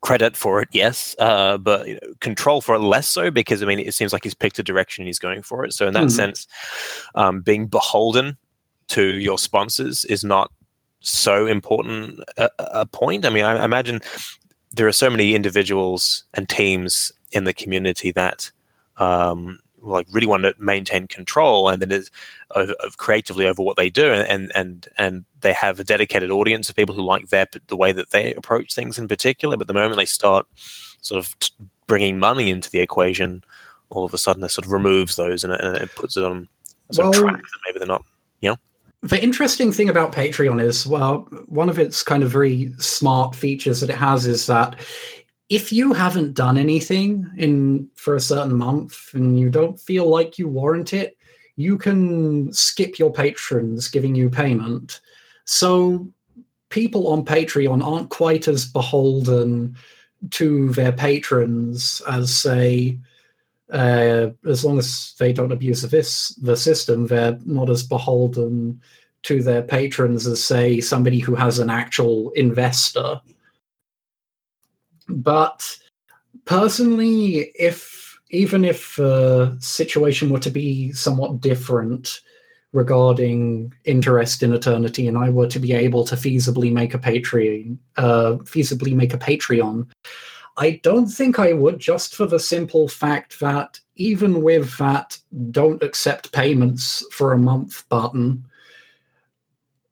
credit for it, yes, uh, but you know, control for it less so because I mean it seems like he's picked a direction and he's going for it. So in that mm-hmm. sense, um, being beholden to your sponsors is not so important a, a point. I mean, I, I imagine there are so many individuals and teams in the community that um, like really want to maintain control and then is of, of, creatively over what they do and and and they have a dedicated audience of people who like their the way that they approach things in particular but the moment they start sort of bringing money into the equation all of a sudden it sort of removes those and it, and it puts it on well, track that maybe they're not you know? The interesting thing about Patreon is, well, one of its kind of very smart features that it has is that if you haven't done anything in for a certain month and you don't feel like you warrant it, you can skip your patrons giving you payment. So people on Patreon aren't quite as beholden to their patrons as say uh, as long as they don't abuse the system, they're not as beholden to their patrons as say somebody who has an actual investor. But personally, if even if the situation were to be somewhat different regarding interest in eternity, and I were to be able to feasibly make a Patreon, uh, feasibly make a Patreon, I don't think I would, just for the simple fact that even with that don't accept payments for a month button,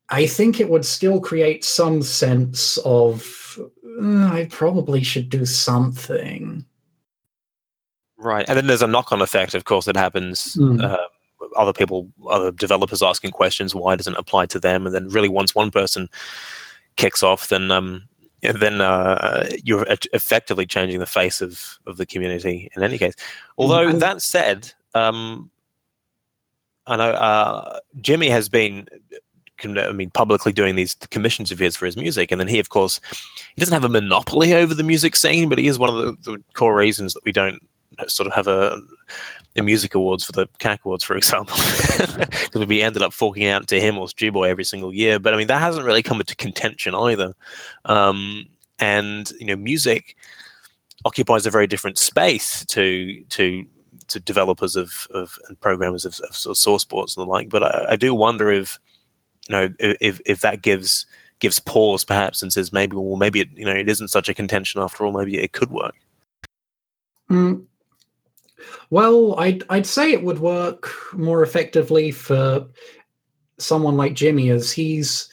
I think it would still create some sense of I probably should do something. Right. And then there's a knock on effect, of course, that happens. Mm. Uh, other people, other developers asking questions, why doesn't it apply to them? And then really once one person kicks off, then um, then uh, you're effectively changing the face of, of the community in any case. Although mm-hmm. that said, um, I know uh, Jimmy has been, I mean, publicly doing these commissions of his for his music, and then he, of course, he doesn't have a monopoly over the music scene, but he is one of the, the core reasons that we don't sort of have a the music awards for the Cacowards, for example, because we ended up forking out to him or Stewboy every single year. But I mean, that hasn't really come into contention either. Um, and you know, music occupies a very different space to to to developers of, of and programmers of, of, sort of source ports and the like. But I, I do wonder if you know if if that gives gives pause perhaps and says maybe well maybe it you know it isn't such a contention after all maybe it could work. Mm, well, I'd I'd say it would work more effectively for someone like Jimmy, as he's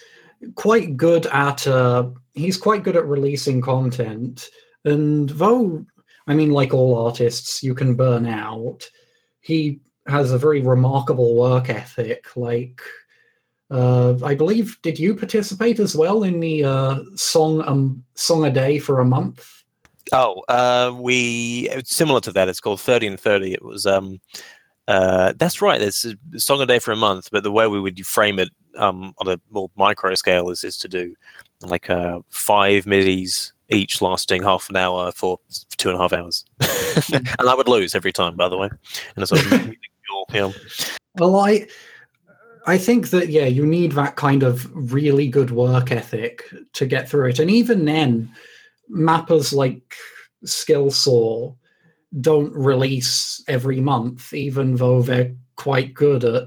quite good at uh, he's quite good at releasing content. And though, I mean, like all artists, you can burn out. He has a very remarkable work ethic. Like, uh, I believe, did you participate as well in the uh, song um, song a day for a month? Oh, uh, we it's similar to that. It's called Thirty and Thirty. It was um, uh, that's right. It's a song a day for a month, but the way we would frame it um, on a more micro scale is is to do like uh, five midis each, lasting half an hour for two and a half hours, and I would lose every time. By the way, and sort of you know. Well, I. I think that yeah, you need that kind of really good work ethic to get through it, and even then, mappers like Skillsaw don't release every month, even though they're quite good at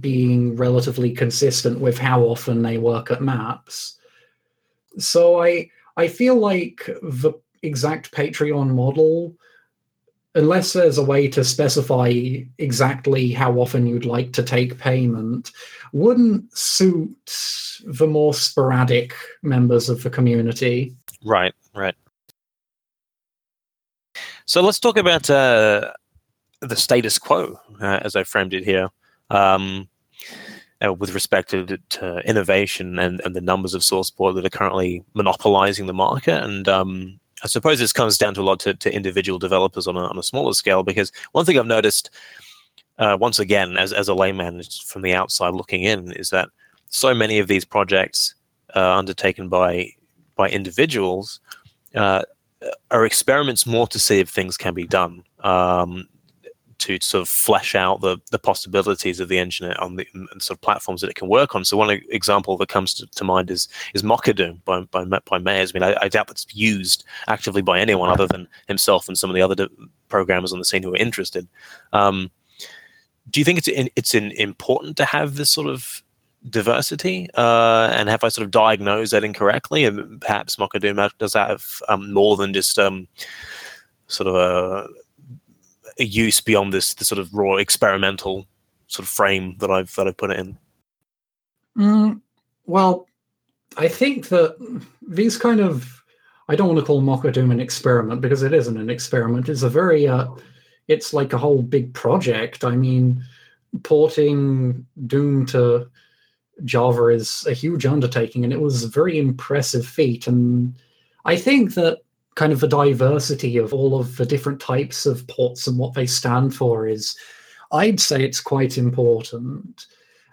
being relatively consistent with how often they work at maps. So I I feel like the exact Patreon model, unless there's a way to specify exactly how often you'd like to take payment, wouldn't suit the more sporadic members of the community. Right, right. So let's talk about uh, the status quo, uh, as I framed it here, um, uh, with respect to, to innovation and, and, the numbers of source port that are currently monopolizing the market. And um, I suppose this comes down to a lot to, to individual developers on a, on a smaller scale because one thing I've noticed, uh, once again, as, as a layman from the outside looking in, is that so many of these projects uh, undertaken by by individuals uh, are experiments more to see if things can be done. Um, to sort of flesh out the the possibilities of the engine on the sort of platforms that it can work on. So one example that comes to, to mind is is Mochadoom by by, by Meyers. I mean, I, I, doubt that's used actively by anyone other than himself and some of the other programmers on the scene who are interested. Um, do you think it's in, it's in, important to have this sort of diversity? Uh, and have I sort of diagnosed that incorrectly? And perhaps Mochadoom does have um, more than just um, sort of a a use beyond this the sort of raw experimental sort of frame that I've that I've put it in? Mm, well, I think that these kind of I don't want to call Mochadoom an experiment because it isn't an experiment. It's a very uh, it's like a whole big project. I mean, porting Doom to Java is a huge undertaking, and it was a very impressive feat. And I think that kind of the diversity of all of the different types of ports and what they stand for is I'd say it's quite important.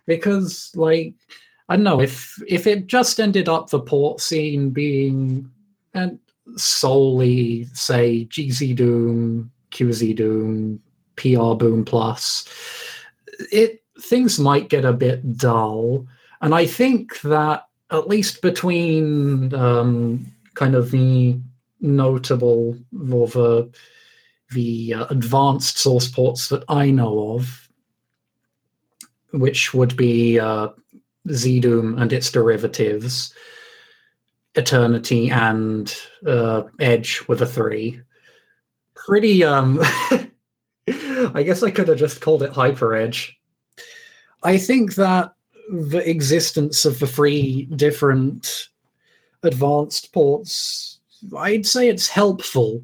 Because like I don't know if if it just ended up the port scene being and solely say GZ Doom, QZ Doom, PR Boom Plus, it things might get a bit dull, and I think that at least between um, kind of the notable of uh, the uh, advanced source ports that I know of, which would be uh, ZDoom and its derivatives, Eternity and uh, Edge with a three. Pretty, um, I guess I could have just called it Hyper Edge. I think that the existence of the three different advanced ports I'd say it's helpful.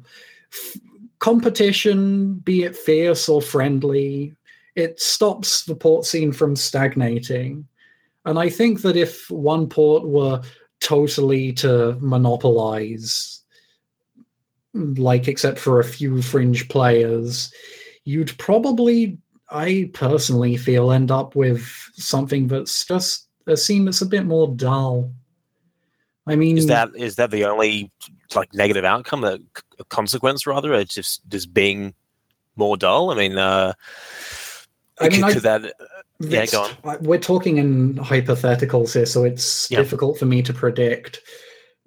F- competition, be it fierce or friendly, it stops the port scene from stagnating. And I think that if one port were totally to monopolize, like except for a few fringe players, you'd probably, I personally feel, end up with something that's just a scene that's a bit more dull. I mean, is that is that the only like negative outcome, a, a consequence rather, it's just just being more dull. I mean, uh, I mean, could, that? Uh, yeah, go on. We're talking in hypotheticals here, so it's yeah. difficult for me to predict.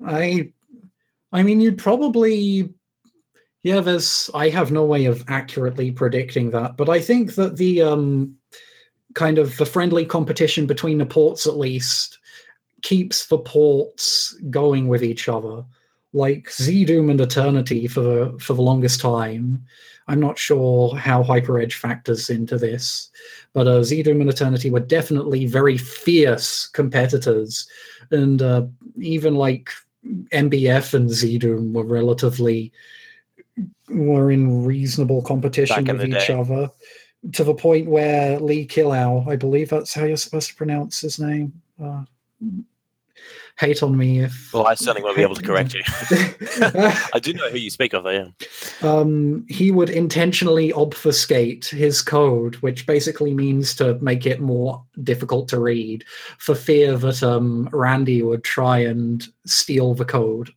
I, I mean, you'd probably, yeah. There's, I have no way of accurately predicting that, but I think that the um, kind of the friendly competition between the ports, at least, keeps the ports going with each other like ZDoom and Eternity for the for the longest time. I'm not sure how HyperEdge factors into this, but uh, ZDoom and Eternity were definitely very fierce competitors, and uh, even like MBF and ZDoom were relatively were in reasonable competition with each day. other to the point where Lee Killough, I believe that's how you're supposed to pronounce his name. Uh, hate on me if. Well, I certainly won't be able to correct you. I do know who you speak of, yeah. Um, he would intentionally obfuscate his code, which basically means to make it more difficult to read, for fear that um, Randy would try and steal the code.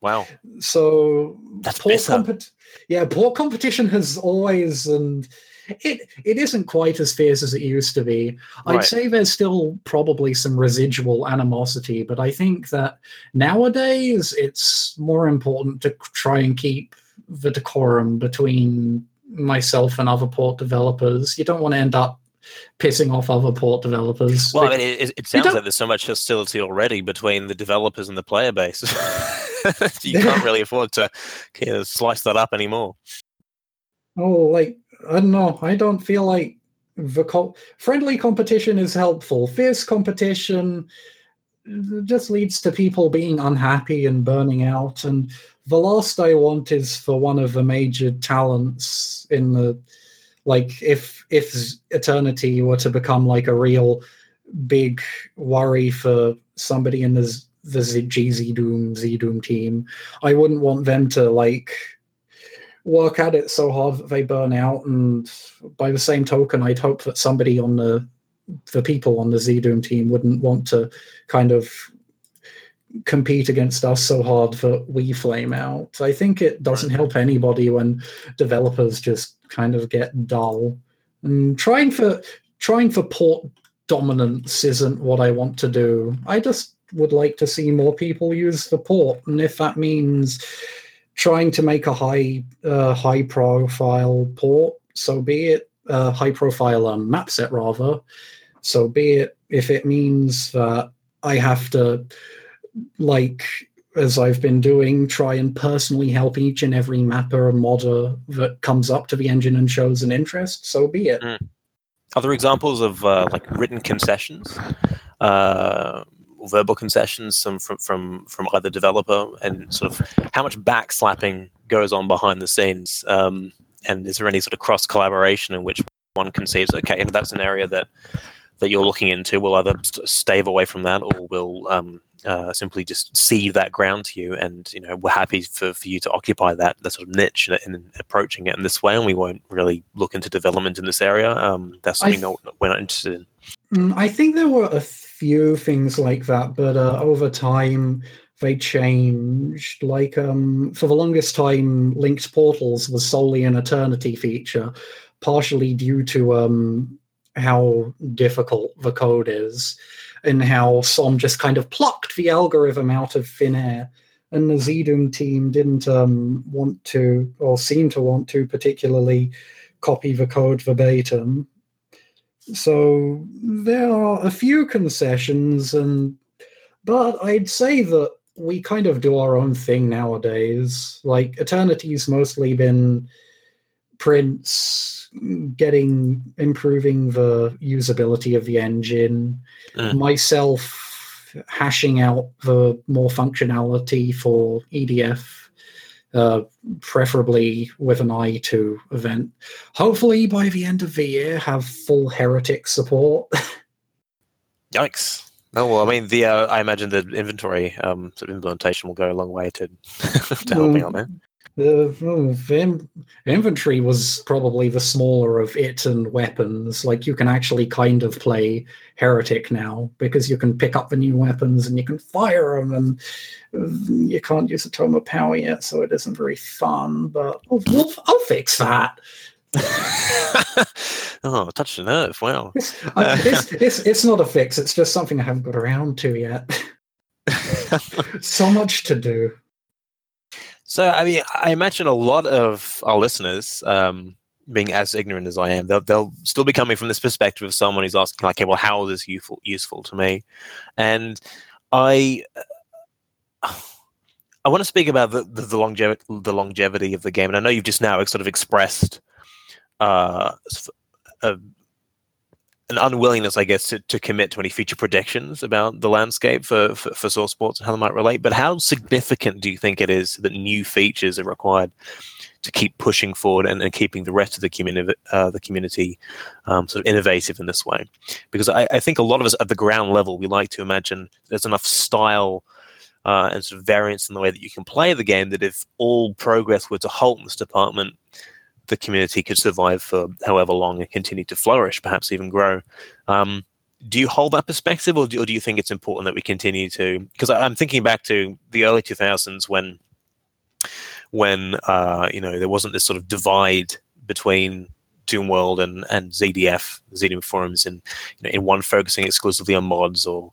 Wow. So that's port compet- yeah, poor competition has always and it it isn't quite as fierce as it used to be. I'd right. say there's still probably some residual animosity, but I think that nowadays it's more important to try and keep the decorum between myself and other port developers. You don't want to end up pissing off other port developers. Well, I mean, it, it sounds like there's so much hostility already between the developers and the player base. you can't really afford to you know, slice that up anymore. Oh, like I don't know. I don't feel like the co- friendly competition is helpful. Fierce competition just leads to people being unhappy and burning out. And the last I want is for one of the major talents in the like if if eternity were to become like a real big worry for somebody in the the GZ Doom Z Doom team. I wouldn't want them to like work at it so hard that they burn out. And by the same token, I'd hope that somebody on the the people on the Z Doom team wouldn't want to kind of compete against us so hard that we flame out. I think it doesn't help anybody when developers just kind of get dull. And trying for trying for port dominance isn't what I want to do. I just would like to see more people use the port, and if that means trying to make a high uh, high profile port, so be it. Uh, high profile um, map set rather. So be it. If it means that I have to, like as I've been doing, try and personally help each and every mapper and modder that comes up to the engine and shows an interest, so be it. Mm. Other examples of uh, like written concessions, uh, verbal concessions, some from from from either developer, and sort of how much backslapping goes on behind the scenes, um, and is there any sort of cross collaboration in which one conceives okay, that's an area that that you're looking into will either stave away from that or will um, uh, simply just cede that ground to you, and you know we're happy for, for you to occupy that that sort of niche in, in approaching it in this way, and we won't really look into development in this area. Um, that's something th- we're not interested in. Mm, I think there were a few things like that, but uh, over time they changed. Like um, for the longest time, linked portals was solely an eternity feature, partially due to um, how difficult the code is and how Som just kind of plucked the algorithm out of thin air. And the ZDoom team didn't um, want to, or seem to want to, particularly copy the code verbatim. So there are a few concessions, and but I'd say that we kind of do our own thing nowadays. Like Eternity's mostly been printz getting improving the usability of the engine mm. myself hashing out the more functionality for edf uh, preferably with an eye to event hopefully by the end of the year have full heretic support yikes Oh well, I mean, the uh, I imagine the inventory um, sort of implementation will go a long way to to helping mm. on that. The, inventory was probably the smaller of it and weapons. Like you can actually kind of play heretic now because you can pick up the new weapons and you can fire them, and mm, you can't use a tome of power yet, so it isn't very fun. But I'll, I'll, I'll fix that. oh, touch the nerve! Wow. It's, it's, it's, it's not a fix. It's just something I haven't got around to yet. so much to do. So, I mean, I imagine a lot of our listeners, um, being as ignorant as I am, they'll, they'll still be coming from this perspective of someone who's asking, like, okay, well, how is this useful useful to me? And I, I want to speak about the, the, the longevity the longevity of the game, and I know you've just now sort of expressed uh, a, an unwillingness, I guess, to, to commit to any future predictions about the landscape for, for, for source ports and how they might relate. But how significant do you think it is that new features are required to keep pushing forward and, and keeping the rest of the community, uh, the community um, sort of innovative in this way? Because I, I, think a lot of us at the ground level, we like to imagine there's enough style uh, and sort of variance in the way that you can play the game that if all progress were to halt in this department, the community could survive for however long and continue to flourish, perhaps even grow. Um, do you hold that perspective, or do, or do, you think it's important that we continue to? Because I'm thinking back to the early 2000s when, when uh, you know, there wasn't this sort of divide between Doom World and and ZDF, ZDoom forums, and you know, in one focusing exclusively on mods, or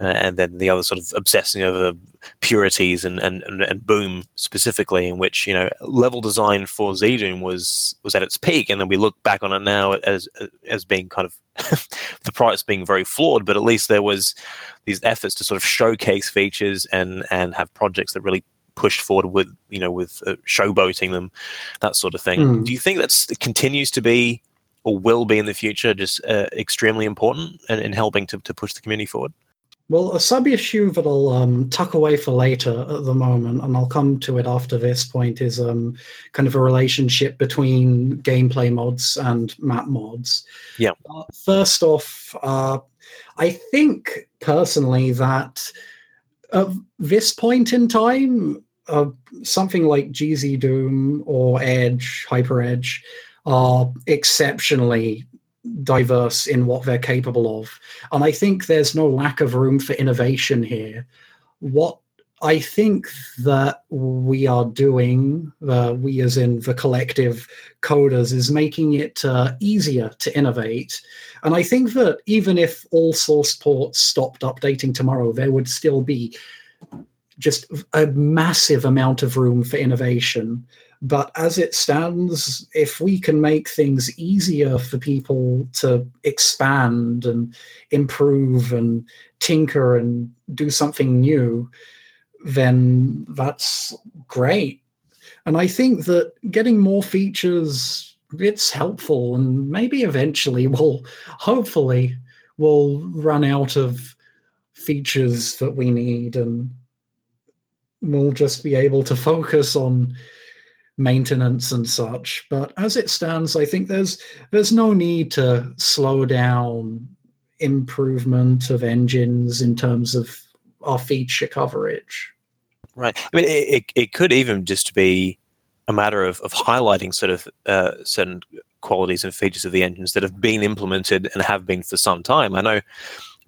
uh, and then the other sort of obsessing over purities and, and and and Boom specifically, in which you know level design for ZDoom was was at its peak, and then we look back on it now as as being kind of the product being very flawed, but at least there was these efforts to sort of showcase features and and have projects that really pushed forward with you know with uh, showboating them, that sort of thing. Mm. Do you think that continues to be or will be in the future just uh, extremely important in, in helping to, to push the community forward? Well, a sub issue that I'll um, tuck away for later at the moment, and I'll come to it after this point, is um, kind of a relationship between gameplay mods and map mods. Yeah. Uh, first off, uh, I think personally that at this point in time, uh, something like GZ Doom or Edge, Hyper Edge, are exceptionally diverse in what they're capable of. And I think there's no lack of room for innovation here. What I think that we are doing, uh, we as in the collective coders, is making it uh, easier to innovate. And I think that even if all source ports stopped updating tomorrow, there would still be just a massive amount of room for innovation. But as it stands, if we can make things easier for people to expand and improve and tinker and do something new, then that's great. And I think that getting more features, it's helpful. And maybe eventually we'll, hopefully, we'll run out of features that we need and we'll just be able to focus on maintenance and such. But as it stands, I think there's there's no need to slow down improvement of engines in terms of our feature coverage. Right. I mean, it, it, it could even just be a matter of, of highlighting sort of uh, certain qualities and features of the engines that have been implemented and have been for some time. I know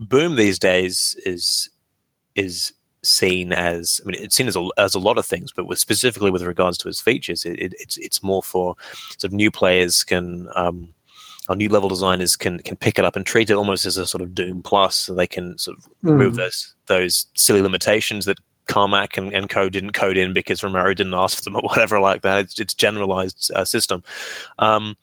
Boom these days is is seen as I mean it's seen as a, as a lot of things, but with specifically with regards to its features, it, it, it's it's more for sort of new players can um, or new level designers can can pick it up and treat it almost as a sort of Doom Plus, so they can sort of mm. remove those those silly limitations that Carmack and, and Co didn't code in because Romero didn't ask for them or whatever like that. It's, it's generalized uh, system. Um,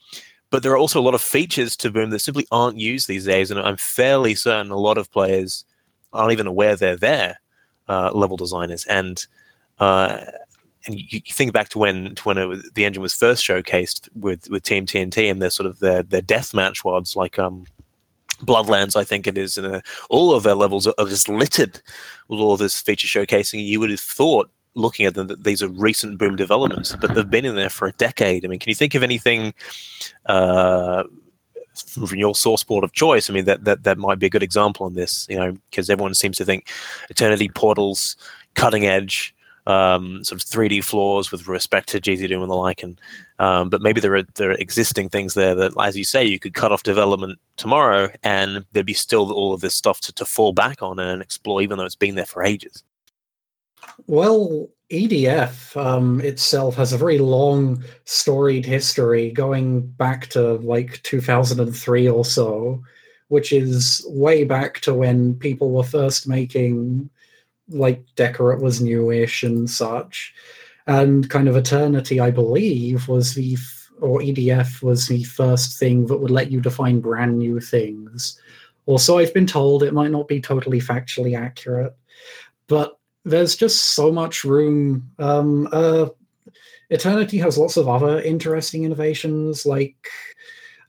but there are also a lot of features to Boom that simply aren't used these days, and I'm fairly certain a lot of players aren't even aware they're there uh, level designers. And uh, and you, think back to when to when it, the engine was first showcased with with Team TNT and their sort of their their deathmatch wads like um. Bloodlands, I think it is, and uh, all of their levels are, are just littered with all this feature showcasing. You would have thought looking at them that these are recent boom developments, but they've been in there for a decade. I mean, can you think of anything uh, from your source port of choice, I mean that that that might be a good example on this. You know, because everyone seems to think Eternity portals, cutting edge, um, sort of 3D floors with respect to Doom and the like, and um, but maybe there are there are existing things there that, as you say, you could cut off development tomorrow, and there'd be still all of this stuff to, to fall back on and explore, even though it's been there for ages. Well, EDF um, itself has a very long, storied history going back to like 2003 or so, which is way back to when people were first making like Decorate was newish and such. And kind of Eternity, I believe, was the or EDF was the first thing that would let you define brand new things. Also, I've been told it might not be totally factually accurate, but there's just so much room. Um, uh, Eternity has lots of other interesting innovations, like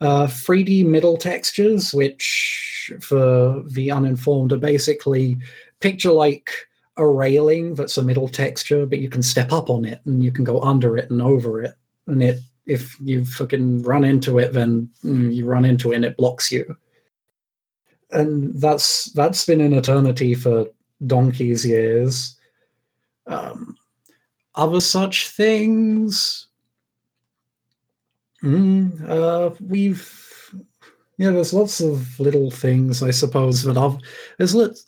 uh, 3D middle textures, which for the uninformed are basically picture like a railing that's a middle texture, but you can step up on it and you can go under it and over it. And it, if you fucking run into it, then mm, you run into it and it blocks you. And that's that's been in Eternity for donkey's years. Um, other such things, mm, uh, we've yeah, there's lots of little things, I suppose, that I've there's lit,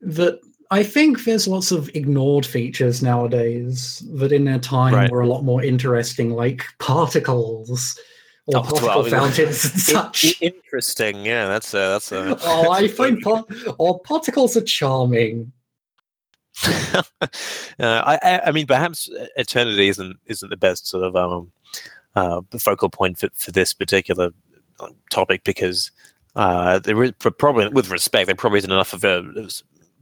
that I think there's lots of ignored features nowadays that in their time right. were a lot more interesting, like particles or oh, well, fountains and such. Interesting, yeah. That's a, that's a. oh, I find par- or particles are charming. uh, I, I mean, perhaps eternity isn't isn't the best sort of um, uh, focal point for, for this particular uh, topic because uh, there is probably, with respect, there probably isn't enough of a,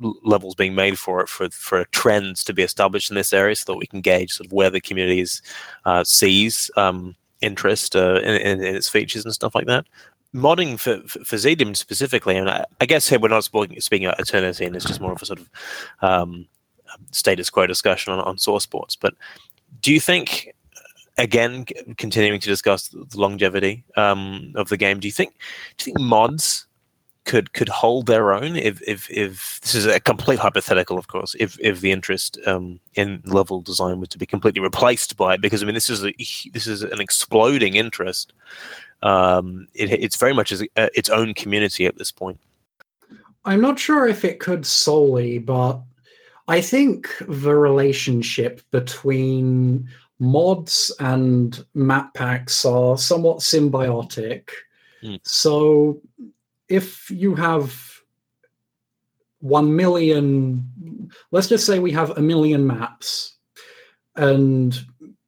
levels being made for it for for trends to be established in this area so that we can gauge sort of where the community uh, sees um, interest uh, in, in, in, its features and stuff like that. Modding for for ZDoom specifically, and I, I, guess here we're not speaking, speaking about Eternity, and it's just more of a sort of um, status quo discussion on, on source ports. But do you think, again, continuing to discuss the longevity um, of the game, do you think do you think mods could could hold their own if if if this is a complete hypothetical, of course. If if the interest um, in level design was to be completely replaced by it, because I mean this is a this is an exploding interest. Um, it, it's very much a, its own community at this point. I'm not sure if it could solely, but I think the relationship between mods and map packs are somewhat symbiotic. Mm. So if you have 1 million, let's just say we have a million maps and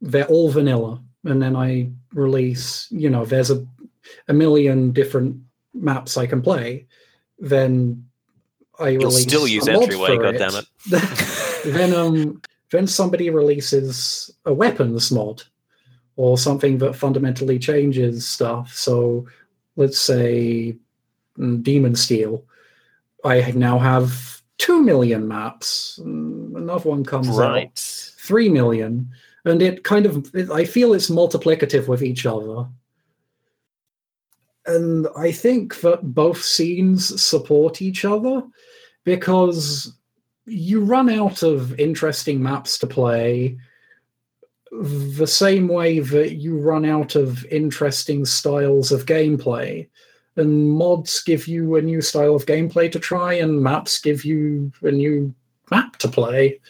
they're all vanilla, and then I release, you know, there's a, a million different maps I can play, then I You'll release still use entryway, goddammit. it. then um then somebody releases a weapons mod or something that fundamentally changes stuff. So let's say DemonSteele. I now have two million maps. Mm, Another one comes Right. out, three million, and it kind of it, I feel it's multiplicative with each other. And I think that both scenes support each other because you run out of interesting maps to play the same way that you run out of interesting styles of gameplay. And mods give you a new style of gameplay to try, and maps give you a new map to play.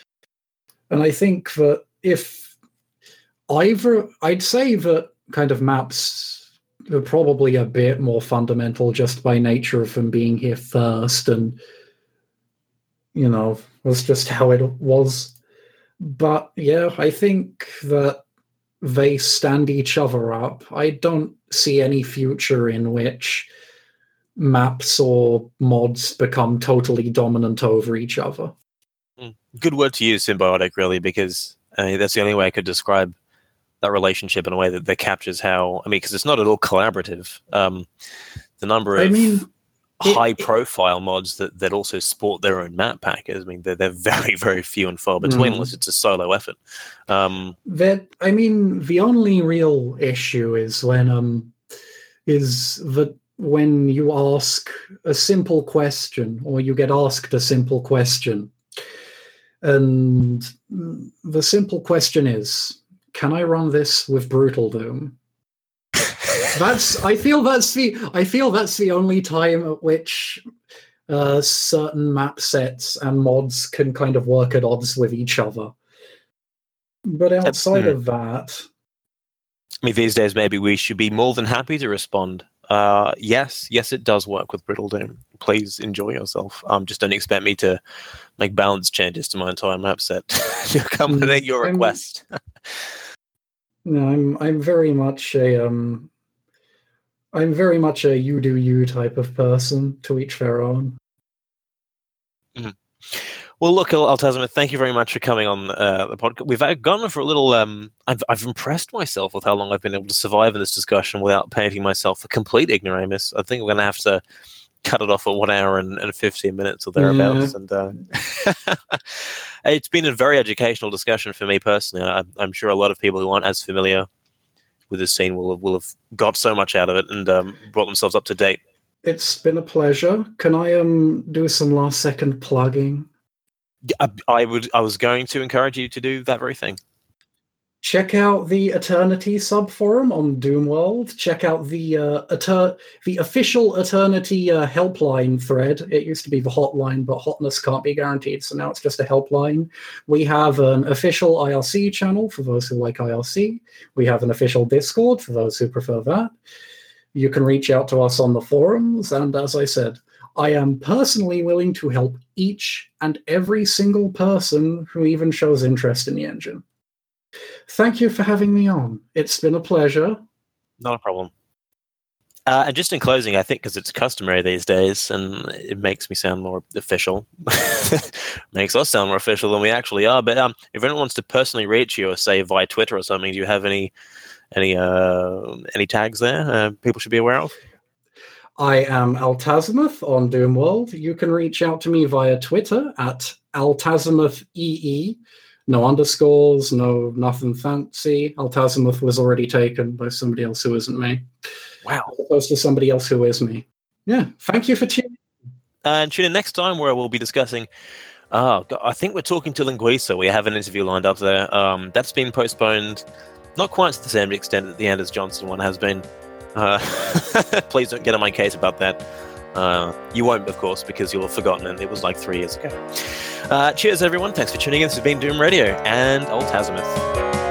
And I think that if either, I'd say that kind of maps are probably a bit more fundamental just by nature of them being here first and you know, was just how it was. But yeah, I think that they stand each other up. I don't see any future in which maps or mods become totally dominant over each other. Good word to use, symbiotic, really, because I mean, that's the only way I could describe that relationship in a way that, that captures how. I mean, because it's not at all collaborative. Um, the number of I mean, high profile mods that, that also sport their own map packers. I mean, they're, they're very, very few and far between Mhm. unless it's a solo effort. Um, that I mean, the only real issue is when um is that when you ask a simple question or you get asked a simple question, and the simple question is, "Can I run this with Brutal Doom?" That's I feel that's the I feel that's the only time at which uh, certain map sets and mods can kind of work at odds with each other. But outside hmm. of that, I mean, these days, maybe we should be more than happy to respond. Uh, yes, yes, it does work with Brutal Doom. Please enjoy yourself. Um, just don't expect me to make balance changes to my entire map set to accommodate your I'm- request. no, I'm I'm very much a um, I'm very much a you do you type of person. To each their own. Well, look, Al- Altazimuth, thank you very much for coming on uh, the podcast. We've uh, gone for a little. Um, I've, I've impressed myself with how long I've been able to survive in this discussion without painting myself a complete ignoramus. I think we're going to have to cut it off at one hour and, and 15 minutes or thereabouts. And uh, it's been a very educational discussion for me personally. I, I'm sure a lot of people who aren't as familiar with this scene will have, will have got so much out of it and um, brought themselves up to date. It's been a pleasure. Can I um do some last second plugging? I, I would. I was going to encourage you to do that very thing. Check out the Eternity subforum on Doomworld. Check out the uh, Eter- the official Eternity uh, helpline thread. It used to be the hotline, but hotness can't be guaranteed, so now it's just a helpline. We have an official IRC channel for those who like IRC. We have an official Discord for those who prefer that. You can reach out to us on the forums, and as I said, I am personally willing to help each and every single person who even shows interest in the engine. Thank you for having me on. It's been a pleasure. Not a problem. Uh, and just in closing, I think because it's customary these days, and it makes me sound more official, makes us sound more official than we actually are. But um, if anyone wants to personally reach you, or say via Twitter or something, do you have any any uh, any tags there uh, people should be aware of? I am Altazimuth on Doomworld. You can reach out to me via Twitter at AltazimuthEE. No underscores, no nothing fancy. Altazimuth was already taken by somebody else who isn't me, Wow. as opposed to somebody else who is me. Yeah. Thank you for tuning. And tune in next time where we'll be discussing. Oh, God, I think we're talking to Linguiça. We have an interview lined up there. Um, that's been postponed, not quite to the same extent that the Anders Johnson one has been. Uh, please don't get on my case about that. Uh, you won't, of course, because you'll have forgotten, and it was like three years ago. Uh, cheers, everyone. Thanks for tuning in. This has been Doom Radio and Altazimuth.